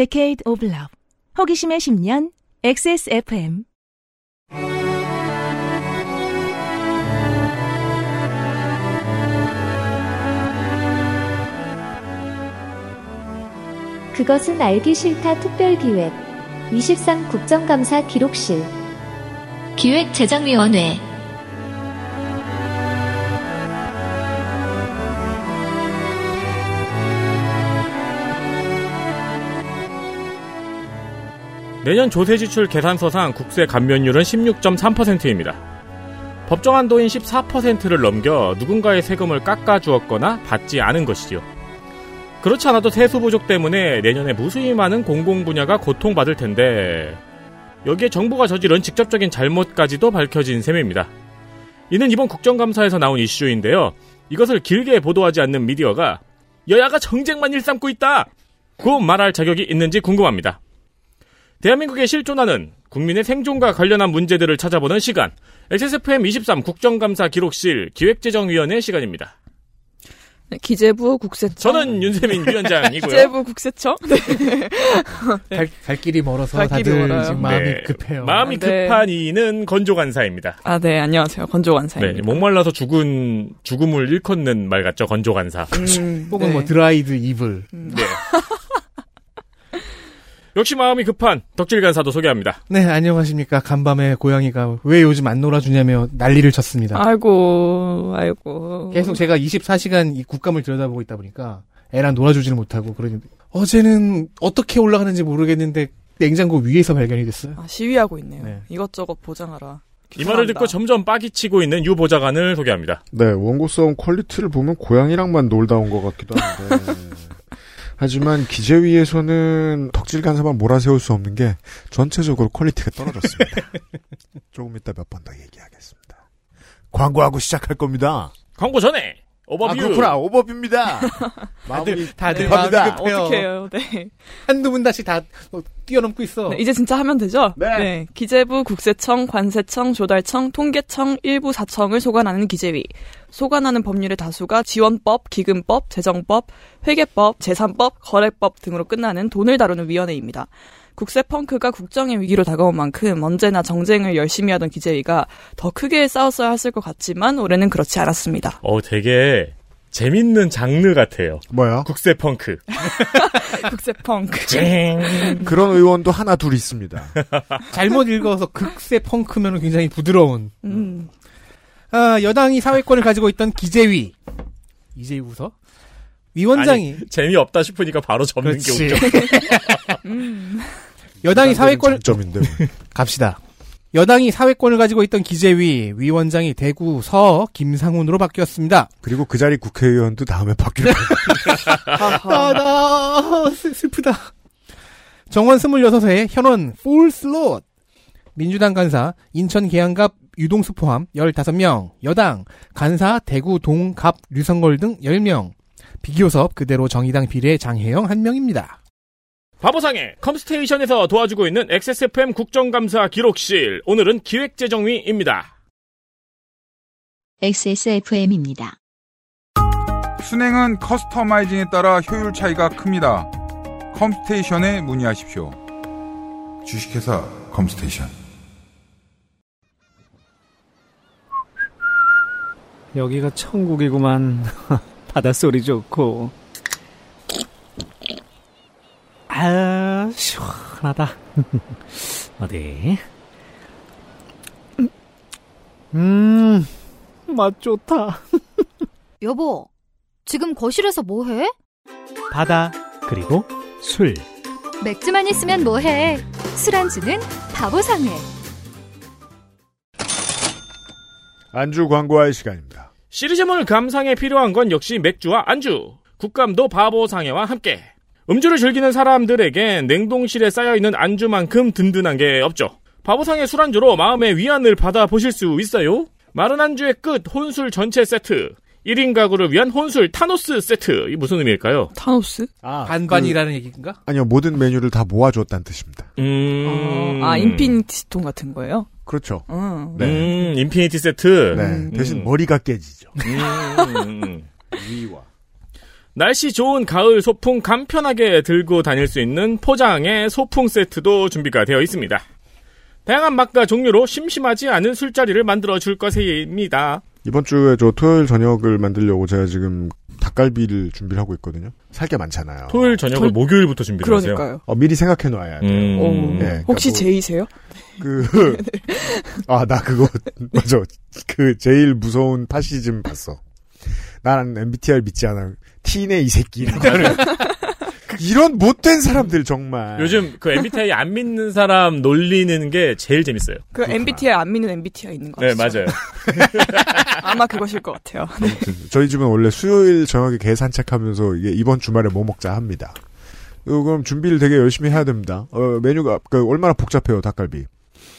Decade of Love. 호기심의 10년 XSFM. 그것은 알기 싫다 특별기획 23 국정감사 기록실 기획재정위원회 내년 조세지출 계산서상 국세 감면율은 16.3%입니다. 법정 한도인 14%를 넘겨 누군가의 세금을 깎아주었거나 받지 않은 것이지요. 그렇지 않아도 세수 부족 때문에 내년에 무수히 많은 공공 분야가 고통받을 텐데 여기에 정부가 저지른 직접적인 잘못까지도 밝혀진 셈입니다. 이는 이번 국정감사에서 나온 이슈인데요. 이것을 길게 보도하지 않는 미디어가 여야가 정쟁만 일삼고 있다! 고 말할 자격이 있는지 궁금합니다. 대한민국의 실존하는 국민의 생존과 관련한 문제들을 찾아보는 시간. XSFM 23 국정감사 기록실 기획재정위원회 시간입니다. 네, 기재부 국세청. 저는 윤세민 위원장이고요. 기재부 국세청. 네. 갈, 갈 길이 멀어서 갈 길이 다들 멀어요. 지금 마음이 네, 급해요. 마음이 네. 급한 이는 건조간사입니다. 아, 네, 안녕하세요. 네, 건조관사입니다. 목말라서 죽은 죽음을 일컫는 말 같죠. 건조간사. 음, 혹은 네. 뭐 드라이드 이블. 네. 역시 마음이 급한 덕질 간사도 소개합니다. 네, 안녕하십니까. 간밤에 고양이가 왜 요즘 안 놀아주냐며 난리를 쳤습니다. 아이고, 아이고. 계속 제가 24시간 이 국감을 들여다보고 있다 보니까 애랑 놀아주지를 못하고 그러는데 어제는 어떻게 올라가는지 모르겠는데 냉장고 위에서 발견이 됐어요. 아, 시위하고 있네요. 네. 이것저것 보장하라. 이 말을 듣고. 점점 빡이 치고 있는 유 보좌관을 소개합니다. 네, 원고 싸움 quality를 보면 고양이랑만 놀다 온 것 같기도 한데. 하지만 기재위에서는 덕질 간사만 몰아세울 수 없는 게 전체적으로 quality가 떨어졌습니다. 조금 이따 몇 번 더 얘기하겠습니다. 광고하고 시작할 겁니다. 광고 전에 오버뷰. 아, 그렇구나. overview입니다. 마무리 다들 갑니다. 급해요. 어떡해요, 네. 한두 분 다시 다 어, 뛰어넘고 있어. 네, 이제 진짜 하면 되죠? 네. 기재부, 국세청, 관세청, 조달청, 통계청, 일부 사청을 소관하는 기재위. 소관하는 법률의 다수가 지원법, 기금법, 재정법, 회계법, 재산법, 거래법 등으로 끝나는 돈을 다루는 위원회입니다. 국세 펑크가 국정의 위기로 다가온 만큼 언제나 정쟁을 열심히 하던 기재위가 더 크게 싸웠어야 했을 것 같지만 올해는 그렇지 않았습니다. 어, 되게 재밌는 장르 같아요. 뭐야? 국세 펑크. 국세 펑크. 쨍. 그런 의원도 하나 둘 있습니다. 잘못 읽어서 극세 펑크면 굉장히 부드러운. 음. 아, 여당이 사회권을 가지고 있던 기재위. 이제 웃어? 위원장이 아니, 재미없다 싶으니까 바로 접는 그렇지. 게 웃겨. 여당이 사회권을 장점인데. 갑시다. 여당이 사회권을 가지고 있던 기재위 위원장이 대구 서 김상훈으로 바뀌었습니다. 그리고 그 자리 국회의원도 다음에 바뀔 거예요. 아, 나 슬프다. 정원 26세 현원 풀슬롯 민주당 간사 인천 계양갑 유동수 포함 15명 여당 간사 대구 동갑 류성걸 등 10명 비교섭 그대로 정의당 비례 장혜영 1명입니다. 바보상의 컴스테이션에서 도와주고 있는 XSFM 국정감사 기록실. 오늘은 기획재정위입니다. XSFM입니다. 순행은 커스터마이징에 따라 효율 차이가 큽니다. 컴스테이션에 문의하십시오. 주식회사 컴스테이션. 여기가 천국이구만. 바닷소리 좋고. 아, 시원하다. 어디? 음, 맛 좋다. 여보, 지금 거실에서 뭐 해? 바다, 그리고 술. 맥주만 있으면 뭐 해? 술안주는 바보상회. 안주 광고할 시간입니다. 시리즈물 감상에 필요한 건 역시 맥주와 안주. 국감도 바보상회와 함께. 음주를 즐기는 사람들에게 냉동실에 쌓여있는 안주만큼 든든한 게 없죠. 바보상의 술안주로 마음의 위안을 받아보실 수 있어요. 마른 안주의 끝 혼술 전체 세트. 1인 가구를 위한 혼술 타노스 세트. 이 무슨 의미일까요? 타노스? 아, 반반이라는 얘기인가? 아니요, 모든 메뉴를 다 모아줬다는 뜻입니다. 음. 어, 아, Infinity Stone 같은 거예요? 그렇죠. 음. 네. 음, Infinity 세트. 네, 음. 대신 머리가 깨지죠. 음. 위와. 날씨 좋은 가을 소풍 간편하게 들고 다닐 수 있는 포장의 소풍 세트도 준비가 되어 있습니다. 다양한 맛과 종류로 심심하지 않은 술자리를 만들어 줄 것입니다. 이번 주에 저 토요일 저녁을 만들려고 제가 지금 닭갈비를 준비를 하고 있거든요. 살 게 많잖아요. 토요일 저녁을 목요일부터 준비를 하세요. 그러니까요. 어, 미리 생각해 놔야 돼요. 음. 오, 예, 혹시 그러니까 제이세요? 그, 아, 나 그거, 맞아. 그, 제일 무서운 파시즘 봤어. 나는 MBTI 믿지 않아. 티네 이 새끼라고 하는. 그 이런 못된 사람들 정말. 요즘 그 MBTI 안 믿는 사람 놀리는 게 제일 재밌어요. 그 MBTI 안 믿는 MBTI 있는 거 네, 아시죠? 맞아요. 아마 그것일 것 같아요. 저희 집은 원래 수요일 저녁에 개 산책하면서 이게 이번 주말에 뭐 먹자 합니다. 어, 그럼 준비를 되게 열심히 해야 됩니다. 어, 메뉴가 그 얼마나 복잡해요 닭갈비.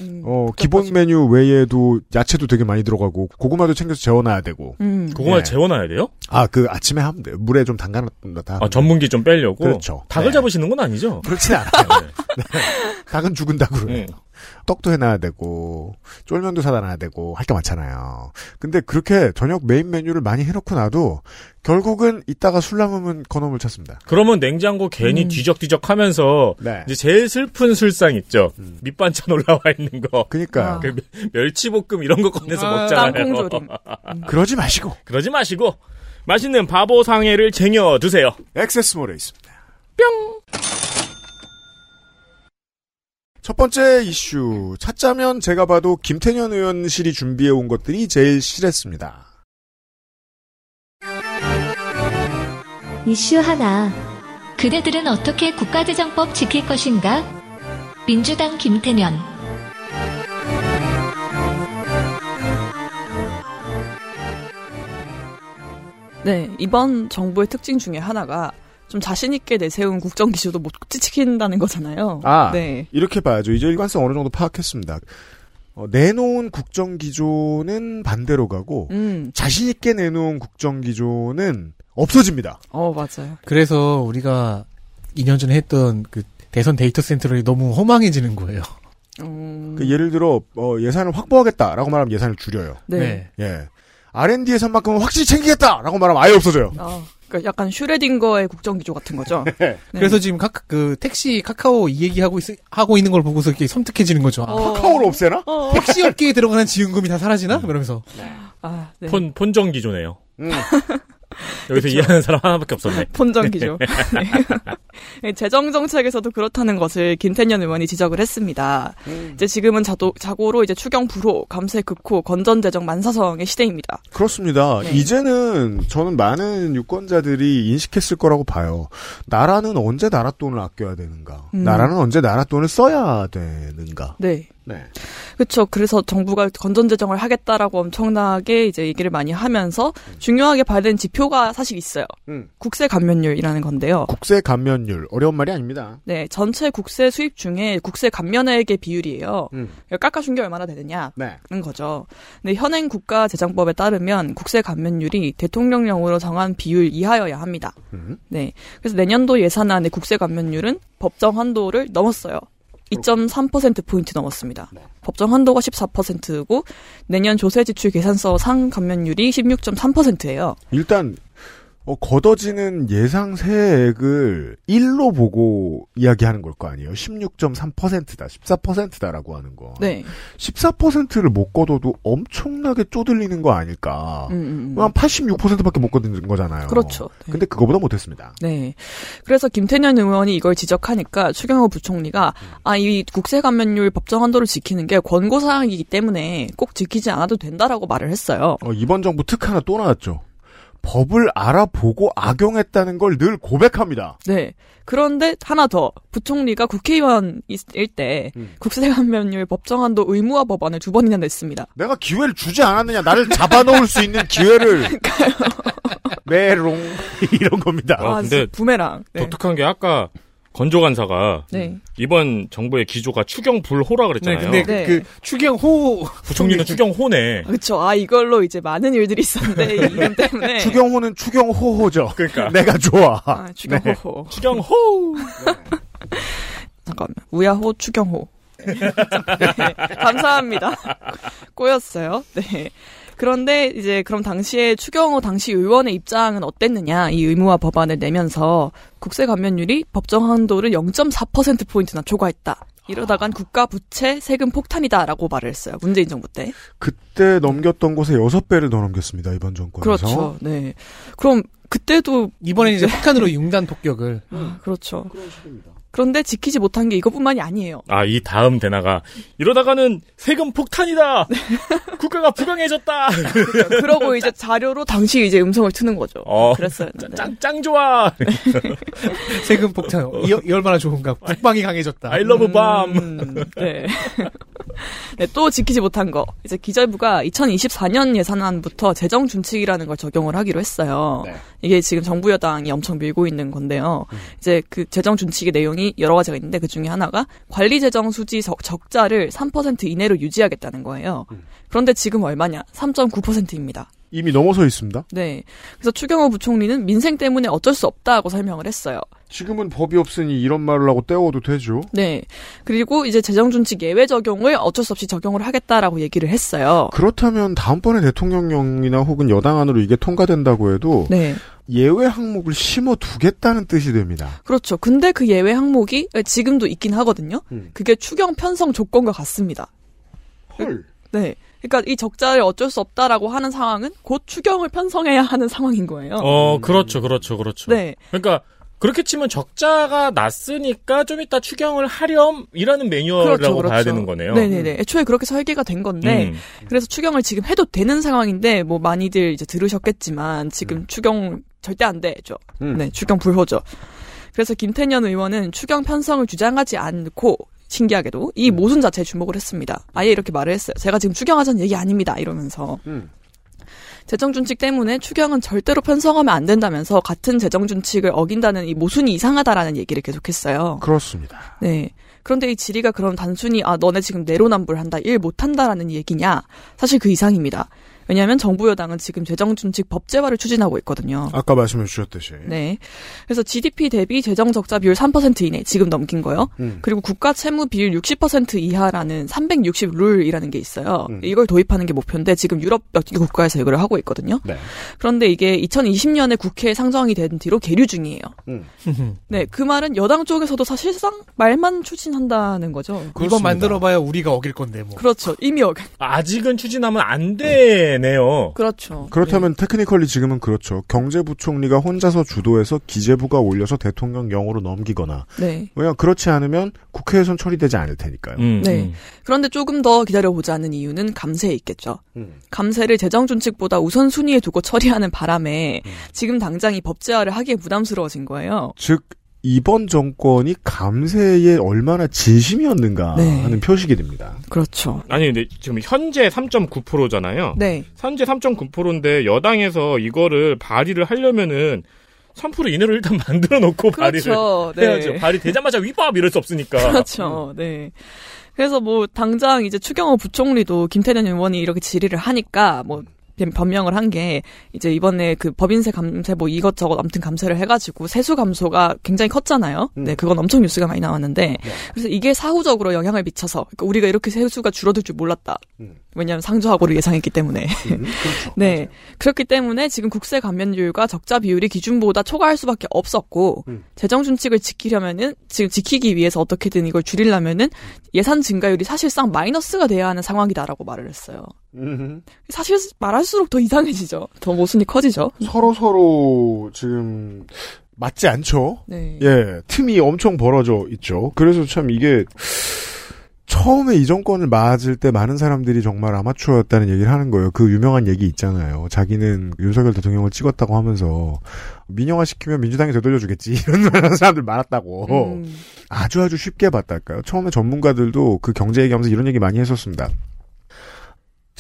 음, 어 기본 메뉴 외에도 야채도 되게 많이 들어가고 고구마도 챙겨서 재워놔야 되고. 음. 그거만 예. 재워놔야 돼요? 아 그 아침에 하면 돼요. 물에 좀 담가놨다. 아, 전문기 좀 빼려고? 그렇죠. 닭을 네. 잡으시는 건 아니죠? 그렇진 않아요. 네. 닭은 죽은 닭으로 해요. 음. 떡도 해놔야 되고 쫄면도 사다 놔야 되고 할 게 많잖아요. 근데 그렇게 저녁 메인 메뉴를 많이 해놓고 나도 결국은 이따가 술 남으면 건어물 찾습니다. 그러면 냉장고 괜히 음. 뒤적뒤적 하면서 네. 이제 제일 슬픈 술상 있죠. 밑반찬 올라와 있는 거. 그니까요. 아. 그 멸치볶음 이런 거 꺼내서 아, 먹잖아요. 땅콩조림. 그러지 마시고 그러지 마시고 맛있는 바보상회를 쟁여 두세요. 액세스몰에 있습니다. 뿅. 첫 번째 이슈 찾자면 제가 봐도 김태년 의원실이 준비해 온 것들이 제일 실했습니다. 이슈 하나. 그대들은 어떻게 국가재정법 지킬 것인가? 민주당 김태년 네, 이번 정부의 특징 중에 하나가 좀 자신 있게 내세운 국정 기조도 못 지킨다는 거잖아요. 아, 네. 이렇게 봐야죠. 이제 일관성 어느 정도 파악했습니다. 어, 내놓은 국정 기조는 반대로 가고 음, 자신 있게 내놓은 국정 기조는 없어집니다. 어, 맞아요. 그래서 우리가 2년 전에 했던 그 대선 데이터 센터를 너무 허망해지는 거예요. 음, 그 예를 들어 어, 예산을 확보하겠다라고 말하면 예산을 줄여요. 네. 예. R&D 예산만큼은 확실히 챙기겠다라고 말하면 아예 없어져요. 어, 그러니까 약간 슈뢰딩거의 국정 기조 같은 거죠. 네. 그래서 지금 카, 그 택시 카카오 이 얘기하고 있, 하고 있는 걸 보고서 이렇게 섬뜩해지는 거죠. 아, 어. 카카오를 없애나? 어, 택시 업계에 들어가는 지원금이 다 사라지나? 그러면서 아, 네. 폰 본정 기조네요. 음. 여기서 이해하는 사람 하나밖에 없었네. 본정 기조. 네. 재정 정책에서도 그렇다는 것을 김태년 의원이 지적을 했습니다. 이제 지금은 자도, 자고로 이제 추경 불호, 감세 극호, 건전 재정 만사성의 시대입니다. 그렇습니다. 네. 이제는 저는 많은 유권자들이 인식했을 거라고 봐요. 나라는 언제 나라 돈을 아껴야 되는가? 음. 나라는 언제 나라 돈을 써야 되는가? 네. 네. 그렇죠. 그래서 정부가 건전 재정을 하겠다라고 엄청나게 이제 얘기를 많이 하면서 중요하게 봐야 되는 지표가 사실 있어요. 음. 국세 감면율이라는 건데요. 국세 감면율 어려운 말이 아닙니다. 네, 전체 국세 수입 중에 국세 감면액의 비율이에요. 음. 깎아준 게 얼마나 되느냐는 네. 거죠. 근데 현행 국가 재정법에 따르면 국세 감면율이 대통령령으로 정한 비율 이하여야 합니다. 음. 네, 그래서 내년도 예산안의 국세 감면율은 법정 한도를 넘었어요. 2.3% 포인트 넘었습니다. 네. 법정 한도가 14%고 내년 조세 지출 계산서 상 감면율이 16.3%예요. 일단 어, 걷어지는 예상 세액을 1로 보고 이야기하는 걸 거 아니에요. 16.3%다, 14%다라고 하는 거. 네. 14%를 못 걷어도 엄청나게 쪼들리는 거 아닐까. 음, 음, 음. 한 86%밖에 못 걷는 거잖아요. 그렇죠. 네. 근데 그거보다 못했습니다. 네. 그래서 김태년 의원이 이걸 지적하니까 추경호 부총리가 아, 이 국세 감면율 법정 한도를 지키는 게 권고사항이기 때문에 꼭 지키지 않아도 된다라고 말을 했어요. 어, 이번 정부 특 하나 또 나왔죠. 법을 알아보고 악용했다는 걸 늘 고백합니다. 네. 그런데 하나 더 부총리가 국회의원일 때 음. 국세 감면율 법정 한도 의무화 법안을 두 번이나 냈습니다. 내가 기회를 주지 않았느냐, 나를 잡아놓을 수 있는 기회를. 메롱. 이런 겁니다. 아, 아, 근데 부메랑. 네. 독특한 게 아까 건조 간사가 네. 이번 정부의 기조가 추경 불호라 네, 그랬잖아요. 근데 네. 그, 그 추경호 부총리는 추경호네. 그렇죠. 아 이걸로 이제 많은 일들이 있었는데 이 이름 때문에 추경호는 추경호호죠. 그러니까 내가 좋아. 아, 추경호. 추경호. 잠깐만. 우야호 추경호. 네, 감사합니다. 꼬였어요. 네. 그런데 이제 그럼 당시에 추경호 당시 의원의 입장은 어땠느냐 이 의무화 법안을 내면서 국세 감면율이 법정 한도를 0.4% 포인트나 초과했다. 이러다간 국가 부채 세금 폭탄이다라고 말을 했어요. 문재인 정부 때. 그때 넘겼던 곳에 여섯 배를 더 넘겼습니다. 이번 정권에서. 그렇죠. 네. 그럼 그때도 이번엔 이제 북한으로 융단 폭격을. 아, 그렇죠. 그런 데 지키지 못한 게 이것뿐만이 아니에요. 아, 이 다음 대나가 이러다가는 세금 폭탄이다. 국가가 불강해졌다. 그러고 이제 자료로 당시 이제 음성을 트는 거죠. 어, 그랬어요. 짱, 짱 좋아. 세금 폭탄. 이, 이 얼마나 좋은가. 국방이 강해졌다. I love bomb. 음, 네. 네, 또 지키지 못한 거. 이제 기재부가 2024년 예산안부터 재정 준칙이라는 걸 적용을 하기로 했어요. 네. 이게 지금 정부 여당이 엄청 밀고 있는 건데요. 이제 그 재정 준칙의 내용이 여러 가지가 있는데 그 중에 하나가 관리 재정 수지 적, 적자를 3% 이내로 유지하겠다는 거예요. 그런데 지금 얼마냐? 3.9%입니다. 이미 넘어서 있습니다. 네. 그래서 추경호 부총리는 민생 때문에 어쩔 수 없다고 설명을 했어요. 지금은 법이 없으니 이런 말을 하고 떼워도 되죠. 네. 그리고 이제 재정준칙 예외 적용을 어쩔 수 없이 적용을 하겠다라고 얘기를 했어요. 그렇다면 다음번에 대통령령이나 혹은 여당 안으로 이게 통과된다고 해도 네. 예외 항목을 심어 두겠다는 뜻이 됩니다. 그렇죠. 근데 그 예외 항목이 지금도 있긴 하거든요. 음. 그게 추경 편성 조건과 같습니다. 헐. 네. 그러니까 이 적자를 어쩔 수 없다라고 하는 상황은 곧 추경을 편성해야 하는 상황인 거예요. 어, 그렇죠, 그렇죠, 그렇죠. 네. 그러니까 그렇게 치면 적자가 났으니까 좀 이따 추경을 하렴이라는 매뉴얼이라고 그렇죠, 그렇죠. 봐야 되는 거네요. 네네네. 애초에 그렇게 설계가 된 건데, 음. 그래서 추경을 지금 해도 되는 상황인데, 뭐 많이들 이제 들으셨겠지만, 지금 추경 절대 안 되죠. 음. 네, 추경 불허죠. 그래서 김태년 의원은 추경 편성을 주장하지 않고, 신기하게도 이 모순 자체에 주목을 했습니다. 아예 이렇게 말을 했어요. 제가 지금 추경하자는 얘기 아닙니다. 이러면서. 음. 재정준칙 때문에 추경은 절대로 편성하면 안 된다면서 같은 재정준칙을 어긴다는 이 모순이 이상하다라는 얘기를 계속했어요. 그렇습니다. 네. 그런데 이 질의가 그럼 단순히 아 너네 지금 내로남불한다 일 못한다라는 얘기냐 사실 그 이상입니다. 왜냐하면 정부 여당은 지금 재정준칙 법제화를 추진하고 있거든요. 아까 말씀해 주셨듯이. 네. 그래서 GDP 대비 재정 적자 비율 3% 이내 지금 넘긴 거요. 음. 그리고 국가 채무 비율 60% 이하라는 360 룰이라는 게 있어요. 음. 이걸 도입하는 게 목표인데 지금 유럽 몇개 국가에서 이걸 하고 있거든요. 네. 그런데 이게 2020년에 국회에 상정이 된 뒤로 계류 중이에요. 음. 네, 그 말은 여당 쪽에서도 사실상 말만 추진한다는 거죠. 그렇습니다. 만들어봐야 우리가 어길 건데 뭐. 그렇죠. 이미 어 아직은 추진하면 안 되네요. 그렇죠. 그렇다면 테크니컬리 지금은 그렇죠. 경제부총리가 혼자서 주도해서 기재부가 올려서 대통령령으로 넘기거나 네. 왜냐 그렇지 않으면 국회에선 처리되지 않을 테니까요. 음, 네. 음. 그런데 조금 더 기다려보자는 이유는 감세에 있겠죠. 음. 감세를 재정준칙보다 우선순위에 두고 처리하는 바람에 지금 당장 이 법제화를 하기에 부담스러워진 거예요. 즉 이번 정권이 감세에 얼마나 진심이었는가 네. 하는 표식이 됩니다. 그렇죠. 아니 근데 지금 현재 3.9%잖아요. 네. 현재 3.9%인데 여당에서 이거를 발의를 하려면은 3% 이내로 일단 만들어 놓고 발의를 그렇죠. 해야죠. 네. 발의 되자마자 위법 이럴 수 없으니까. 그렇죠. 네. 그래서 뭐 당장 이제 추경호 부총리도 김태년 의원이 이렇게 질의를 하니까 뭐 변명을 한 게 이제 이번에 그 법인세 감세 뭐 이것저것 아무튼 감세를 해가지고 세수 감소가 굉장히 컸잖아요. 네, 그건 엄청 뉴스가 많이 나왔는데 그래서 이게 사후적으로 영향을 미쳐서 그러니까 우리가 이렇게 세수가 줄어들 줄 몰랐다. 왜냐하면 상조하고를 예상했기 때문에. 네. 그렇기 때문에 지금 국세 감면율과 적자 비율이 기준보다 초과할 수밖에 없었고 재정 준칙을 지키려면은 지금 지키기 위해서 어떻게든 이걸 줄이려면은 예산 증가율이 사실상 마이너스가 돼야 하는 상황이다라고 말을 했어요. 사실 말할수록 더 이상해지죠. 더 모순이 커지죠. 서로 서로 지금 맞지 않죠. 네. 예, 틈이 엄청 벌어져 있죠. 그래서 참 이게 처음에 이 정권을 맞을 때 많은 사람들이 정말 아마추어였다는 얘기를 하는 거예요. 그 유명한 얘기 있잖아요. 자기는 윤석열 대통령을 찍었다고 하면서 민영화 시키면 민주당이 되돌려 주겠지 이런 말 하는 사람들 많았다고. 음, 아주 아주 쉽게 봤달까요? 처음에 전문가들도 그 경제 얘기하면서 이런 얘기 많이 했었습니다.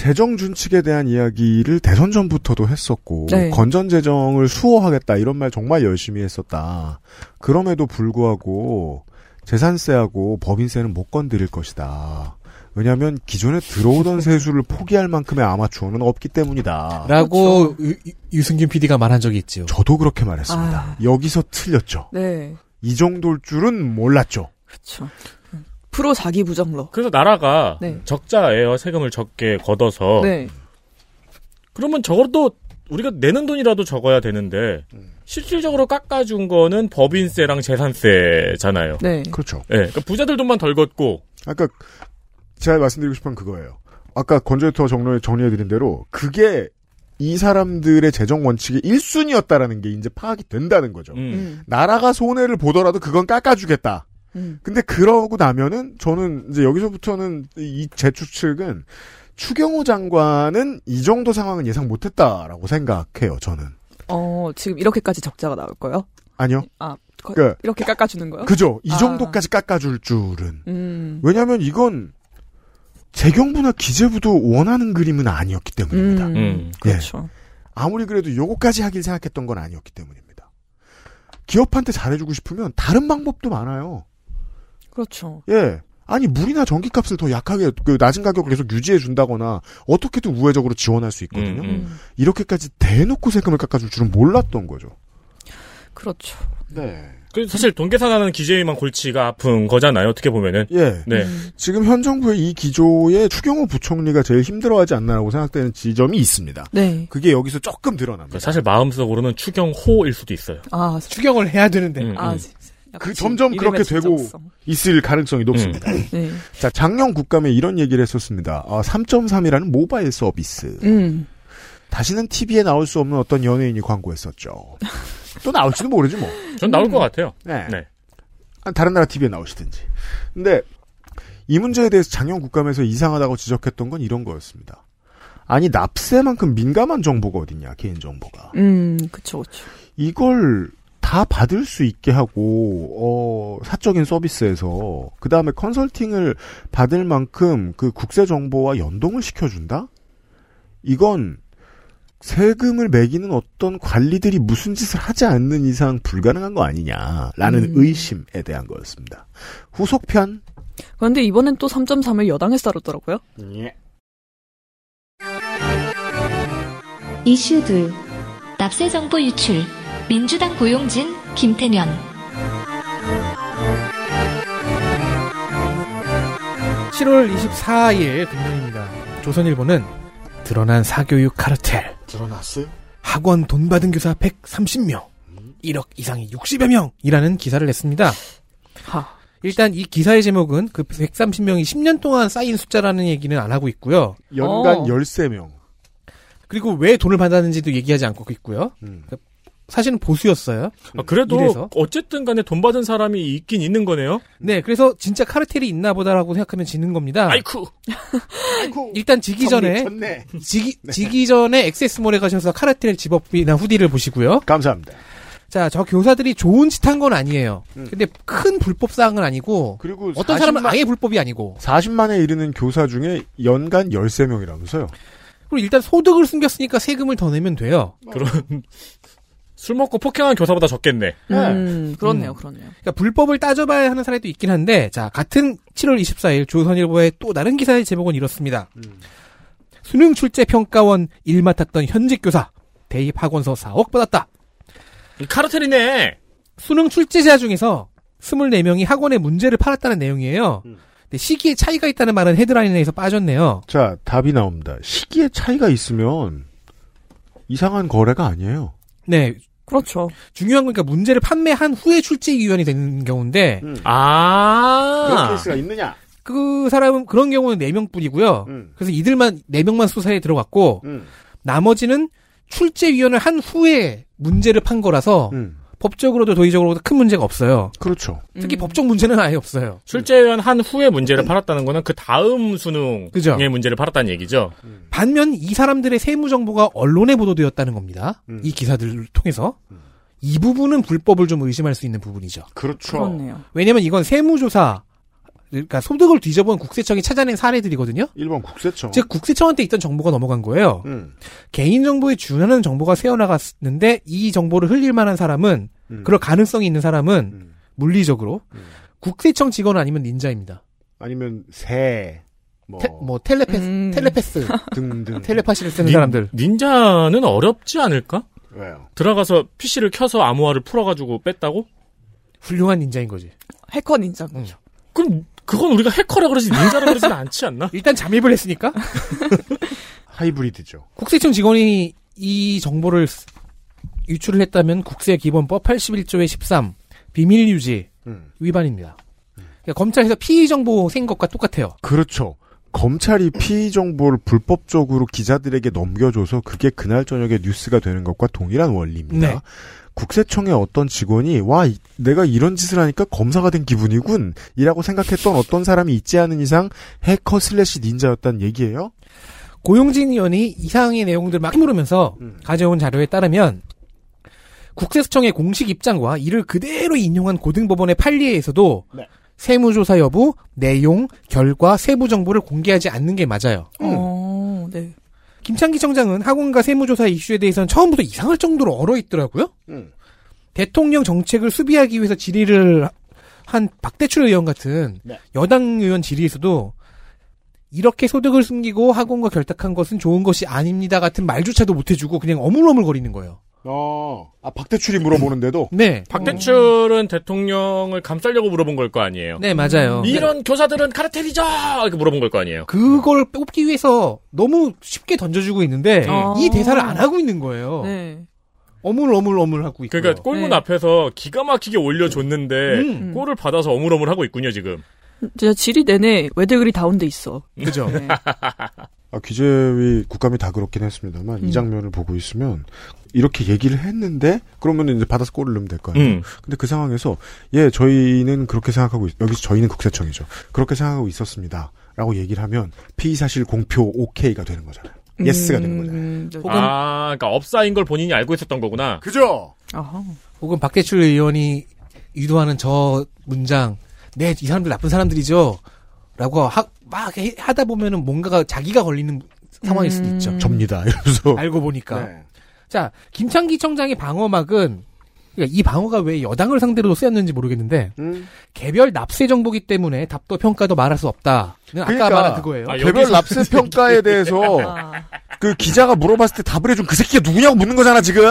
재정 준칙에 대한 이야기를 대선 전부터도 했었고 네. 건전 재정을 수호하겠다 이런 말 정말 열심히 했었다. 그럼에도 불구하고 재산세하고 법인세는 못 건드릴 것이다. 왜냐하면 기존에 들어오던 세수를 포기할 만큼의 아마추어는 없기 때문이다. 라고 유- 유- 유승균 PD가 말한 적이 있죠. 저도 그렇게 말했습니다. 아. 여기서 틀렸죠. 네. 이 정도일 줄은 몰랐죠. 그렇죠. 프로 자기 부정로. 그래서 나라가 네. 적자예요. 세금을 적게 걷어서 네. 그러면 적어도 우리가 내는 돈이라도 적어야 되는데 실질적으로 깎아준 거는 법인세랑 재산세잖아요. 네. 그렇죠. 예, 그러니까 부자들 돈만 덜 걷고 아까 제가 말씀드리고 싶은 그거예요. 아까 건조해터 정리해, 정리해드린 대로 그게 이 사람들의 재정 원칙의 1순위였다라는 게 이제 파악이 된다는 거죠. 음. 음. 나라가 손해를 보더라도 그건 깎아주겠다. 음. 근데 그러고 나면은 저는 이제 여기서부터는 이 제 추측은 추경호 장관은 이 정도 상황은 예상 못했다라고 생각해요. 저는 어, 지금 이렇게까지 적자가 나올 거예요? 아니요. 아, 거- 그 이렇게 깎아주는 거요? 그죠. 이 아. 정도까지 깎아줄 줄은 음. 왜냐하면 이건 재경부나 기재부도 원하는 그림은 아니었기 때문입니다. 음. 음. 그렇죠. 아무리 그래도 요거까지 하길 생각했던 건 아니었기 때문입니다. 기업한테 잘해주고 싶으면 다른 방법도 많아요. 그렇죠. 예. 아니 물이나 전기 값을 더 약하게 그 낮은 가격을 계속 유지해 준다거나 어떻게든 우회적으로 지원할 수 있거든요. 음, 음. 이렇게까지 대놓고 세금을 깎아줄 줄은 몰랐던 거죠. 그렇죠. 네. 그 사실 돈 계산하는 기재위만 골치가 아픈 거잖아요. 어떻게 보면은. 예. 네. 음. 지금 현 정부의 이 기조에 추경호 부총리가 제일 힘들어하지 않나라고 생각되는 지점이 있습니다. 네. 그게 여기서 조금 드러납니다. 사실 마음속으로는 추경호일 수도 있어요. 아, 추경을 해야 되는데. 음, 아, 음. 그 지- 점점 그렇게 되고 진정성. 있을 가능성이 높습니다. 네. 자, 작년 국감에 이런 얘기를 했었습니다. 아, 3.3이라는 모바일 서비스. 음. 다시는 TV에 나올 수 없는 어떤 연예인이 광고했었죠. 또 나올지도 모르지 뭐. 전 나올 것 같아요. 네. 네. 아, 다른 나라 TV에 나오시든지. 근데 이 문제에 대해서 작년 국감에서 이상하다고 지적했던 건 이런 거였습니다. 아니 납세만큼 민감한 정보가 어딨냐 개인 정보가 음, 그쵸, 그쵸. 이걸 다 받을 수 있게 하고 어 사적인 서비스에서 그 다음에 컨설팅을 받을 만큼 그 국세 정보와 연동을 시켜준다? 이건 세금을 매기는 어떤 관리들이 무슨 짓을 하지 않는 이상 불가능한 거 아니냐라는 음. 의심에 대한 거였습니다. 후속편 그런데 이번엔 또 3.3을 여당에서 다뤘더라고요. 이슈 둘. 납세 정보 유출. 민주당 고용진, 김태년. 7월 24일 금요일입니다. 조선일보는 드러난 사교육 카르텔. 드러났어요? 학원 돈 받은 교사 130명. 1억 이상이 60여 명이라는 기사를 냈습니다. 하. 일단 이 기사의 제목은 그 130명이 10년 동안 쌓인 숫자라는 얘기는 안 하고 있고요. 연간 어. 13명. 그리고 왜 돈을 받았는지도 얘기하지 않고 있고요. 음. 사실은 보수였어요. 아, 그래도 이래서? 어쨌든 간에 돈 받은 사람이 있긴 있는 거네요. 네, 그래서 진짜 카르텔이 있나 보다라고 생각하면 지는 겁니다. 아이쿠. 일단 지기 전에 쳤네. 지기, 지기 전에 액세스몰에 가셔서 카르텔 zip-up이나 hoodie를 보시고요. 감사합니다. 자, 저 교사들이 좋은 짓 한 건 아니에요. 음. 근데 큰 불법 사항은 아니고 그리고 어떤 사람은 아예 불법이 아니고 40만에 이르는 교사 중에 연간 13명이라면서요. 그리고 일단 소득을 숨겼으니까 세금을 더 내면 돼요. 그런 술 먹고 폭행한 교사보다 적겠네. 음, 그렇네요, 음. 그렇네요. 그러니까 불법을 따져봐야 하는 사례도 있긴 한데 자 같은 7월 24일 조선일보의 또 다른 기사의 제목은 이렇습니다. 수능 출제 평가원 일 맡았던 현직 교사 대입 학원서 4억 받았다. 카르텔이네. 수능 출제자 중에서 24명이 학원에 문제를 팔았다는 내용이에요. 음. 근데 시기에 차이가 있다는 말은 헤드라인에서 빠졌네요. 자, 답이 나옵니다. 시기에 차이가 있으면 이상한 거래가 아니에요. 네. 그렇죠. 중요한 건 그러니까 문제를 판매한 후에 출제 위원이 되는 경우인데 그런 아. 케이스가 있느냐? 그 사람은 그런 경우는 4명뿐이고요. 음. 그래서 이들만 4명만 수사에 들어갔고 음. 나머지는 출제 위원을 한 후에 문제를 판 거라서 음. 법적으로도 도의적으로도 큰 문제가 없어요. 그렇죠. 특히 음. 법적 문제는 아예 없어요. 출제위원 한 후에 문제를 팔았다는 거는 그 다음 수능의 그죠. 문제를 팔았다는 얘기죠. 반면 이 사람들의 세무 정보가 언론에 보도되었다는 겁니다. 음. 이 기사들을 통해서 이 부분은 불법을 좀 의심할 수 있는 부분이죠. 그렇죠. 그렇네요. 왜냐면 이건 세무조사 그러니까 소득을 뒤져본 국세청이 찾아낸 사례들이거든요. 일본 국세청. 즉 국세청한테 있던 정보가 넘어간 거예요. 음. 개인 정보에 준하는 정보가 새어나갔는데 이 정보를 흘릴 만한 사람은 음. 그럴 가능성이 있는 사람은 음. 물리적으로 음. 국세청 직원 아니면 닌자입니다. 아니면 새, 뭐, 테- 뭐 텔레패스, 음. 텔레패스, 등등. 텔레파시를 쓰는 닌- 사람들. 닌자는 어렵지 않을까? 왜요? 들어가서 PC를 켜서 암호화를 풀어가지고 뺐다고? 훌륭한 닌자인 거지. 해커 닌자. 음. 그럼 그건 우리가 해커라 그러지 닌자라 그러지는 않지 않나? 일단 잠입을 했으니까. 하이브리드죠. 국세청 직원이 이 정보를 쓰- 유출을 했다면 국세 기본법 81조의 13 비밀 유지 음. 위반입니다. 그러니까 검찰에서 피의 정보 센 것과 똑같아요. 그렇죠. 검찰이 피의 정보를 불법적으로 기자들에게 넘겨줘서 그게 그날 저녁에 뉴스가 되는 것과 동일한 원리입니다. 네. 국세청의 어떤 직원이 와 이- 내가 이런 짓을 하니까 검사가 된 기분이군 이라고 생각했던 어떤 사람이 있지 않은 이상 해커 슬래시 닌자였단 얘기예요. 고용진 의원이 이상의 내용들을 막 물으면서 음. 가져온 자료에 따르면 국세청의 공식 입장과 이를 그대로 인용한 고등법원의 판례에서도 네. 세무조사 여부, 내용, 결과, 세부 정보를 공개하지 않는 게 맞아요. 어, 네. 김창기 청장은 학원과 세무조사 이슈에 대해서는 처음부터 이상할 정도로 얼어 있더라고요. 음. 대통령 정책을 수비하기 위해서 질의를 한 박대출 의원 같은 네. 여당 의원 질의에서도 이렇게 소득을 숨기고 학원과 결탁한 것은 좋은 것이 아닙니다 같은 말조차도 못 해주고 그냥 어물어물거리는 거예요. 어, 아 박대출이 물어보는데도 네, 박대출은 대통령을 감싸려고 물어본 걸 거 아니에요. 네 맞아요. 이런 교사들은 카르텔이죠! 이렇게 물어본 걸 거 아니에요. 그걸 뽑기 위해서 너무 쉽게 던져주고 있는데 아. 이 대사를 안 하고 있는 거예요. 네. 어물어물어물 하고 있고. 그러니까 골문 네. 앞에서 기가 막히게 올려줬는데 음, 골을 받아서 어물어물 하고 있군요 지금. 진짜 질의 내내 외대글이 다운돼 있어. 그죠. 네. 아, 기재위 국감이 다 그렇긴 했습니다만 이 음. 장면을 보고 있으면 이렇게 얘기를 했는데 그러면 이제 받아서 골을 넣으면 될 거 아니에요. 음. 근데 그 상황에서 예 저희는 그렇게 생각하고 있, 여기서 저희는 국세청이죠. 그렇게 생각하고 있었습니다.라고 얘기를 하면 피의 사실 공표 오케이가 되는 거잖아요. yes가 되는 거잖아요. 음, 네. 혹은- 아, 그러니까 업사인 걸 본인이 알고 있었던 거구나. 그죠? 아하. 혹은 박대출 의원이 유도하는 저 문장, 네, 이 사람들 나쁜 사람들이죠. 라고 하, 막 해- 하다 보면은 뭔가가 자기가 걸리는 상황일 수도 음. 있죠. 접니다. 이러면서 알고 보니까. 네. 자, 김창기 청장의 방어막은, 그러니까 이 방어가 왜 여당을 상대로 쓰였는지 모르겠는데, 음. 개별 납세 정보기 때문에 답도 평가도 말할 수 없다. 는 아까 그러니까. 말한 그거예요. 아, 개별 납세 평가에 대해서 아, 그 기자가 물어봤을 때 답을 해준 그 새끼가 누구냐고 묻는 거잖아 지금.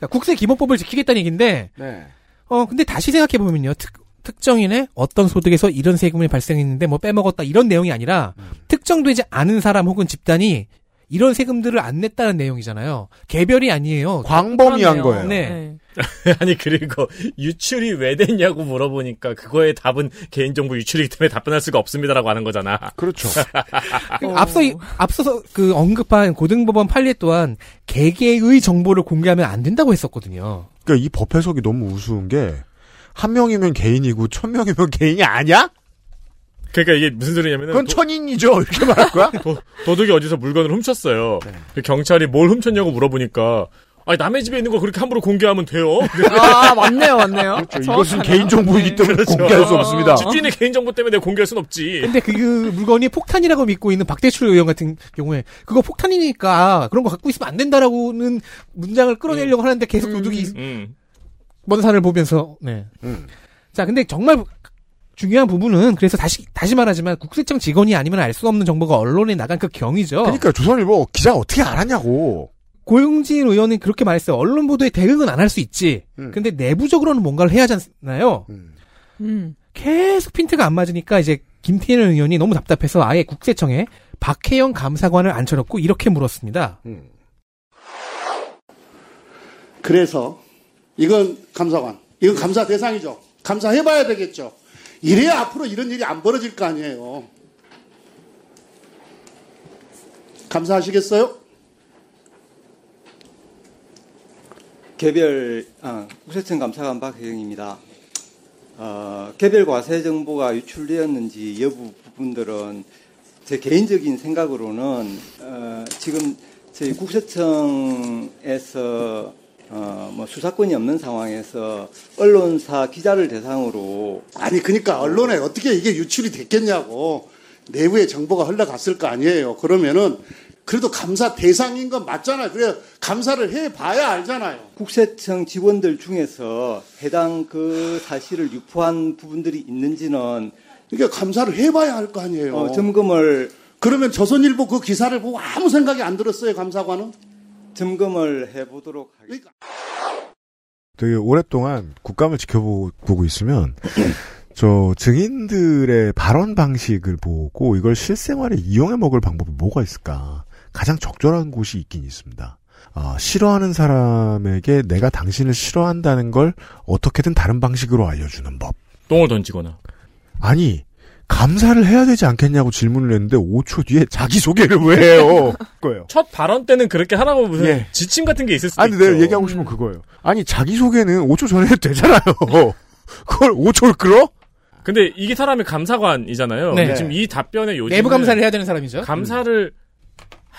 자, 국세 기본법을 지키겠다는 얘기인데, 네. 어, 근데 다시 생각해 보면요. 특, 특정인의 어떤 소득에서 이런 세금이 발생했는데 뭐 빼먹었다 이런 내용이 아니라 음. 특정되지 않은 사람 혹은 집단이 이런 세금들을 안 냈다는 내용이잖아요. 개별이 아니에요. 광범위한. 거예요. 네. 아니 그리고 유출이 왜 됐냐고 물어보니까 그거의 답은 개인정보 유출이기 때문에 답변할 수가 없습니다라고 하는 거잖아. 그렇죠. 그 어. 앞서 이- 앞서서 그 언급한 고등법원 판례 또한 개개의 정보를 공개하면 안 된다고 했었거든요. 그러니까 이 법 해석이 너무 우스운 게 한 명이면 개인이고 천 명이면 개인이 아니야? 그러니까 이게 무슨 소리냐면은 그건 천인이죠. 이렇게 말할 거야? 도, 도둑이 어디서 물건을 훔쳤어요. 그 경찰이 뭘 훔쳤냐고 물어보니까 아니 남의 집에 있는 거 그렇게 함부로 공개하면 돼요. 아, 맞네요, 맞네요. 그렇죠. 이것은 개인 정보이기 때문에 공개할 수 없습니다. 집주인의 개인 정보 때문에 내가 공개할 순 없지. 근데 그 물건이 폭탄이라고 믿고 있는 박대출 의원 같은 경우에 그거 폭탄이니까 그런 거 갖고 있으면 안 된다라고는 문장을 끌어내려고 하는데 계속 도둑이 음. 먼 산을 보면서 네. 음. 자, 근데 정말 중요한 부분은 그래서 다시 다시 말하지만 국세청 직원이 아니면 알 수 없는 정보가 언론에 나간 그 경위죠. 그러니까 조선일보 기자가 어떻게 알았냐고. 고용진 의원은 그렇게 말했어요. 언론 보도에 대응은 안 할 수 있지. 음. 근데 내부적으로는 뭔가를 해야 하잖아요. 음. 음. 계속 핀트가 안 맞으니까 이제 김태현 의원이 너무 답답해서 아예 국세청에 박혜영 감사관을 앉혀놓고 이렇게 물었습니다. 음. 그래서 이건 감사관, 이건 감사 대상이죠. 감사해봐야 되겠죠. 이래야 앞으로 이런 일이 안 벌어질 거 아니에요. 감사하시겠어요? 개별 아, 국세청 감사관 박혜영입니다. 어, 개별 과세 정보가 유출되었는지 여부 부분들은 제 개인적인 생각으로는 어, 지금 저희 국세청에서 어, 뭐 수사권이 없는 상황에서 언론사 기자를 대상으로 아니, 그러니까 언론에 어떻게 이게 유출이 됐겠냐고. 내부에 정보가 흘러갔을 거 아니에요. 그러면은 그래도 감사 대상인 건 맞잖아요. 그래 감사를 해봐야 알잖아요. 국세청 직원들 중에서 해당 그 사실을 유포한 부분들이 있는지는 이게 감사를 해봐야 할 거 아니에요. 어, 점검을 그러면 조선일보 그 기사를 보고 아무 생각이 안 들었어요, 감사관은? 점검을 해보도록 하겠습니다. 되게 오랫동안 국감을 지켜보고 있으면 저 증인들의 발언 방식을 보고 이걸 실생활에 이용해 먹을 방법이 뭐가 있을까 가장 적절한 곳이 있긴 있습니다. 아, 싫어하는 사람에게 내가 당신을 싫어한다는 걸 어떻게든 다른 방식으로 알려주는 법. 똥을 던지거나. 아니, 감사를 해야 되지 않겠냐고 질문을 했는데 5초 뒤에 자기 소개를 왜 해요? 거예요. 첫 발언 때는 그렇게 하라고 무슨 예. 지침 같은 게 있을 수도 아니, 있죠. 내가 얘기하고 싶은 건 그거예요. 아니, 자기 소개는 5초 전에 해도 되잖아요. 그걸 5초를 끌어? 근데 이게 사람이 감사관이잖아요. 네. 지금 이 답변에 요즘 내부 감사를 해야 되는 사람이죠. 감사를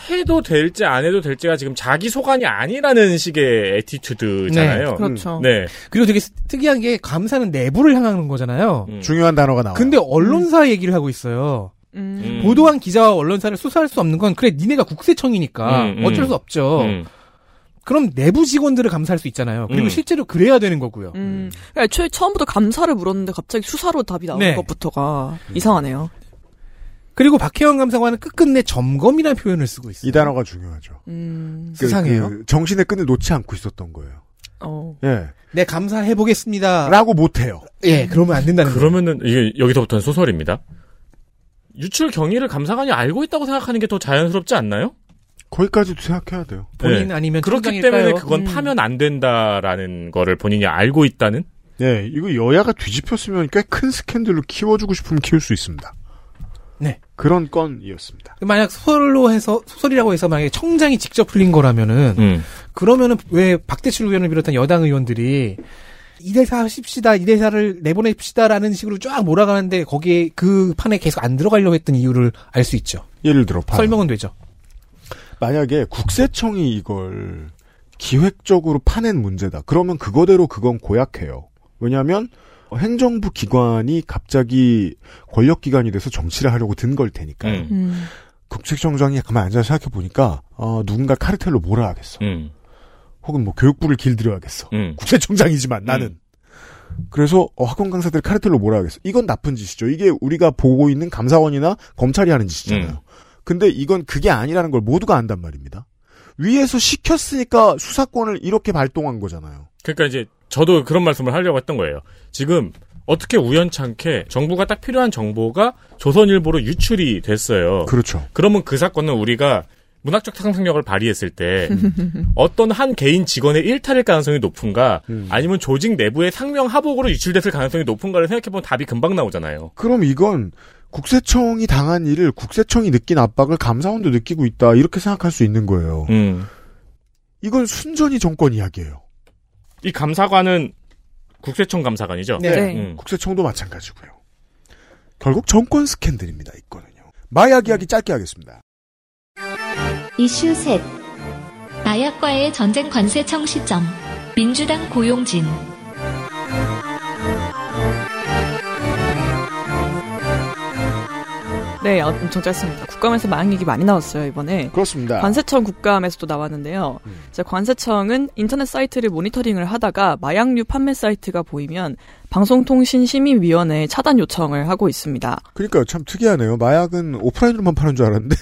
해도 될지 안 해도 될지가 지금 자기 소관이 아니라는 식의 에티튜드잖아요. 네, 그렇죠. 네. 그리고 되게 특이한 게 감사는 내부를 향하는 거잖아요. 음. 중요한 단어가 나와요. 근데 언론사 얘기를 하고 있어요. 음. 음. 보도한 기자와 언론사를 수사할 수 없는 건 그래 니네가 국세청이니까 음, 음. 어쩔 수 없죠. 음. 그럼 내부 직원들을 감사할 수 있잖아요. 그리고 음. 실제로 그래야 되는 거고요. 음. 그러니까 애초에 처음부터 감사를 물었는데 갑자기 수사로 답이 나오는 네. 것부터가 이상하네요. 그리고 박혜원 감사관은 끝끝내 점검이라는 표현을 쓰고 있어요. 이 단어가 중요하죠. 음. 그- 수상해요. 그 정신의 끈을 놓지 않고 있었던 거예요. 어. 예. 네 감사해 보겠습니다. 라고 못 해요. 예, 그러면 안 된다는 거예요. 그러면은 이게 여기서부터는 소설입니다. 유출 경위를 감사관이 알고 있다고 생각하는 게 더 자연스럽지 않나요? 거기까지도 생각해야 돼요. 본인 네. 아니면 그렇기? 때문에 그건 음. 파면 안 된다라는 거를 본인이 알고 있다는 예, 이거 여야가 뒤집혔으면 꽤 큰 스캔들로 키워주고 싶으면 키울 수 있습니다. 네. 그런 건이었습니다. 만약 소설로 해서 소설이라고 해서 만약에 청장이 직접 풀린 거라면은 음. 그러면은 왜 박대출 의원을 비롯한 여당 의원들이 이 대사 하십시다, 이 대사를 내보냅시다라는 식으로 쫙 몰아가는데 거기에 그 판에 계속 안 들어가려고 했던 이유를 알 수 있죠. 예를 들어 봐요. 설명은 되죠. 만약에 국세청이 이걸 기획적으로 파낸 문제다. 그러면 그거대로 그건 고약해요. 왜냐하면 행정부 기관이 갑자기 권력기관이 돼서 정치를 하려고 든 걸 테니까요. 음. 음. 국세청장이 가만 앉아서 생각해 보니까 어, 누군가 카르텔로 몰아야겠어. 음. 혹은 뭐 교육부를 길들여야겠어. 음. 국세청장이지만 나는. 그래서 어, 학원 강사들 카르텔로 몰아야겠어. 이건 나쁜 짓이죠. 이게 우리가 보고 있는 감사원이나 검찰이 하는 짓이잖아요. 음. 근데 이건 그게 아니라는 걸 모두가 안단 말입니다. 위에서 시켰으니까 수사권을 이렇게 발동한 거잖아요. 그러니까 이제 저도 그런 말씀을 하려고 했던 거예요. 지금 어떻게 우연찮게 정부가 딱 필요한 정보가 조선일보로 유출이 됐어요. 그렇죠. 그러면 그 사건은 우리가 문학적 상상력을 발휘했을 때 어떤 한 개인 직원의 일탈일 가능성이 높은가 음. 아니면 조직 내부의 상명 하복으로 유출됐을 가능성이 높은가를 생각해보면 답이 금방 나오잖아요. 그럼 이건 국세청이 당한 일을 국세청이 느낀 압박을 감사원도 느끼고 있다. 이렇게 생각할 수 있는 거예요. 음. 이건 순전히 정권 이야기예요. 이 감사관은 국세청 감사관이죠. 네. 네. 음. 국세청도 마찬가지고요. 결국 정권 스캔들입니다. 이거는요. 마약 이야기 짧게 하겠습니다. 이슈 셋 마약과의 전쟁 관세청 시점. 민주당 고용진. 네, 엄청 짧습니다. 국감에서 마약 얘기 많이 나왔어요, 이번에. 그렇습니다. 관세청 국감에서도 나왔는데요. 음. 관세청은 인터넷 사이트를 모니터링을 하다가 마약류 판매 사이트가 보이면 방송통신심의위원회에 차단 요청을 하고 있습니다. 그러니까 참 특이하네요. 마약은 오프라인으로만 파는 줄 알았는데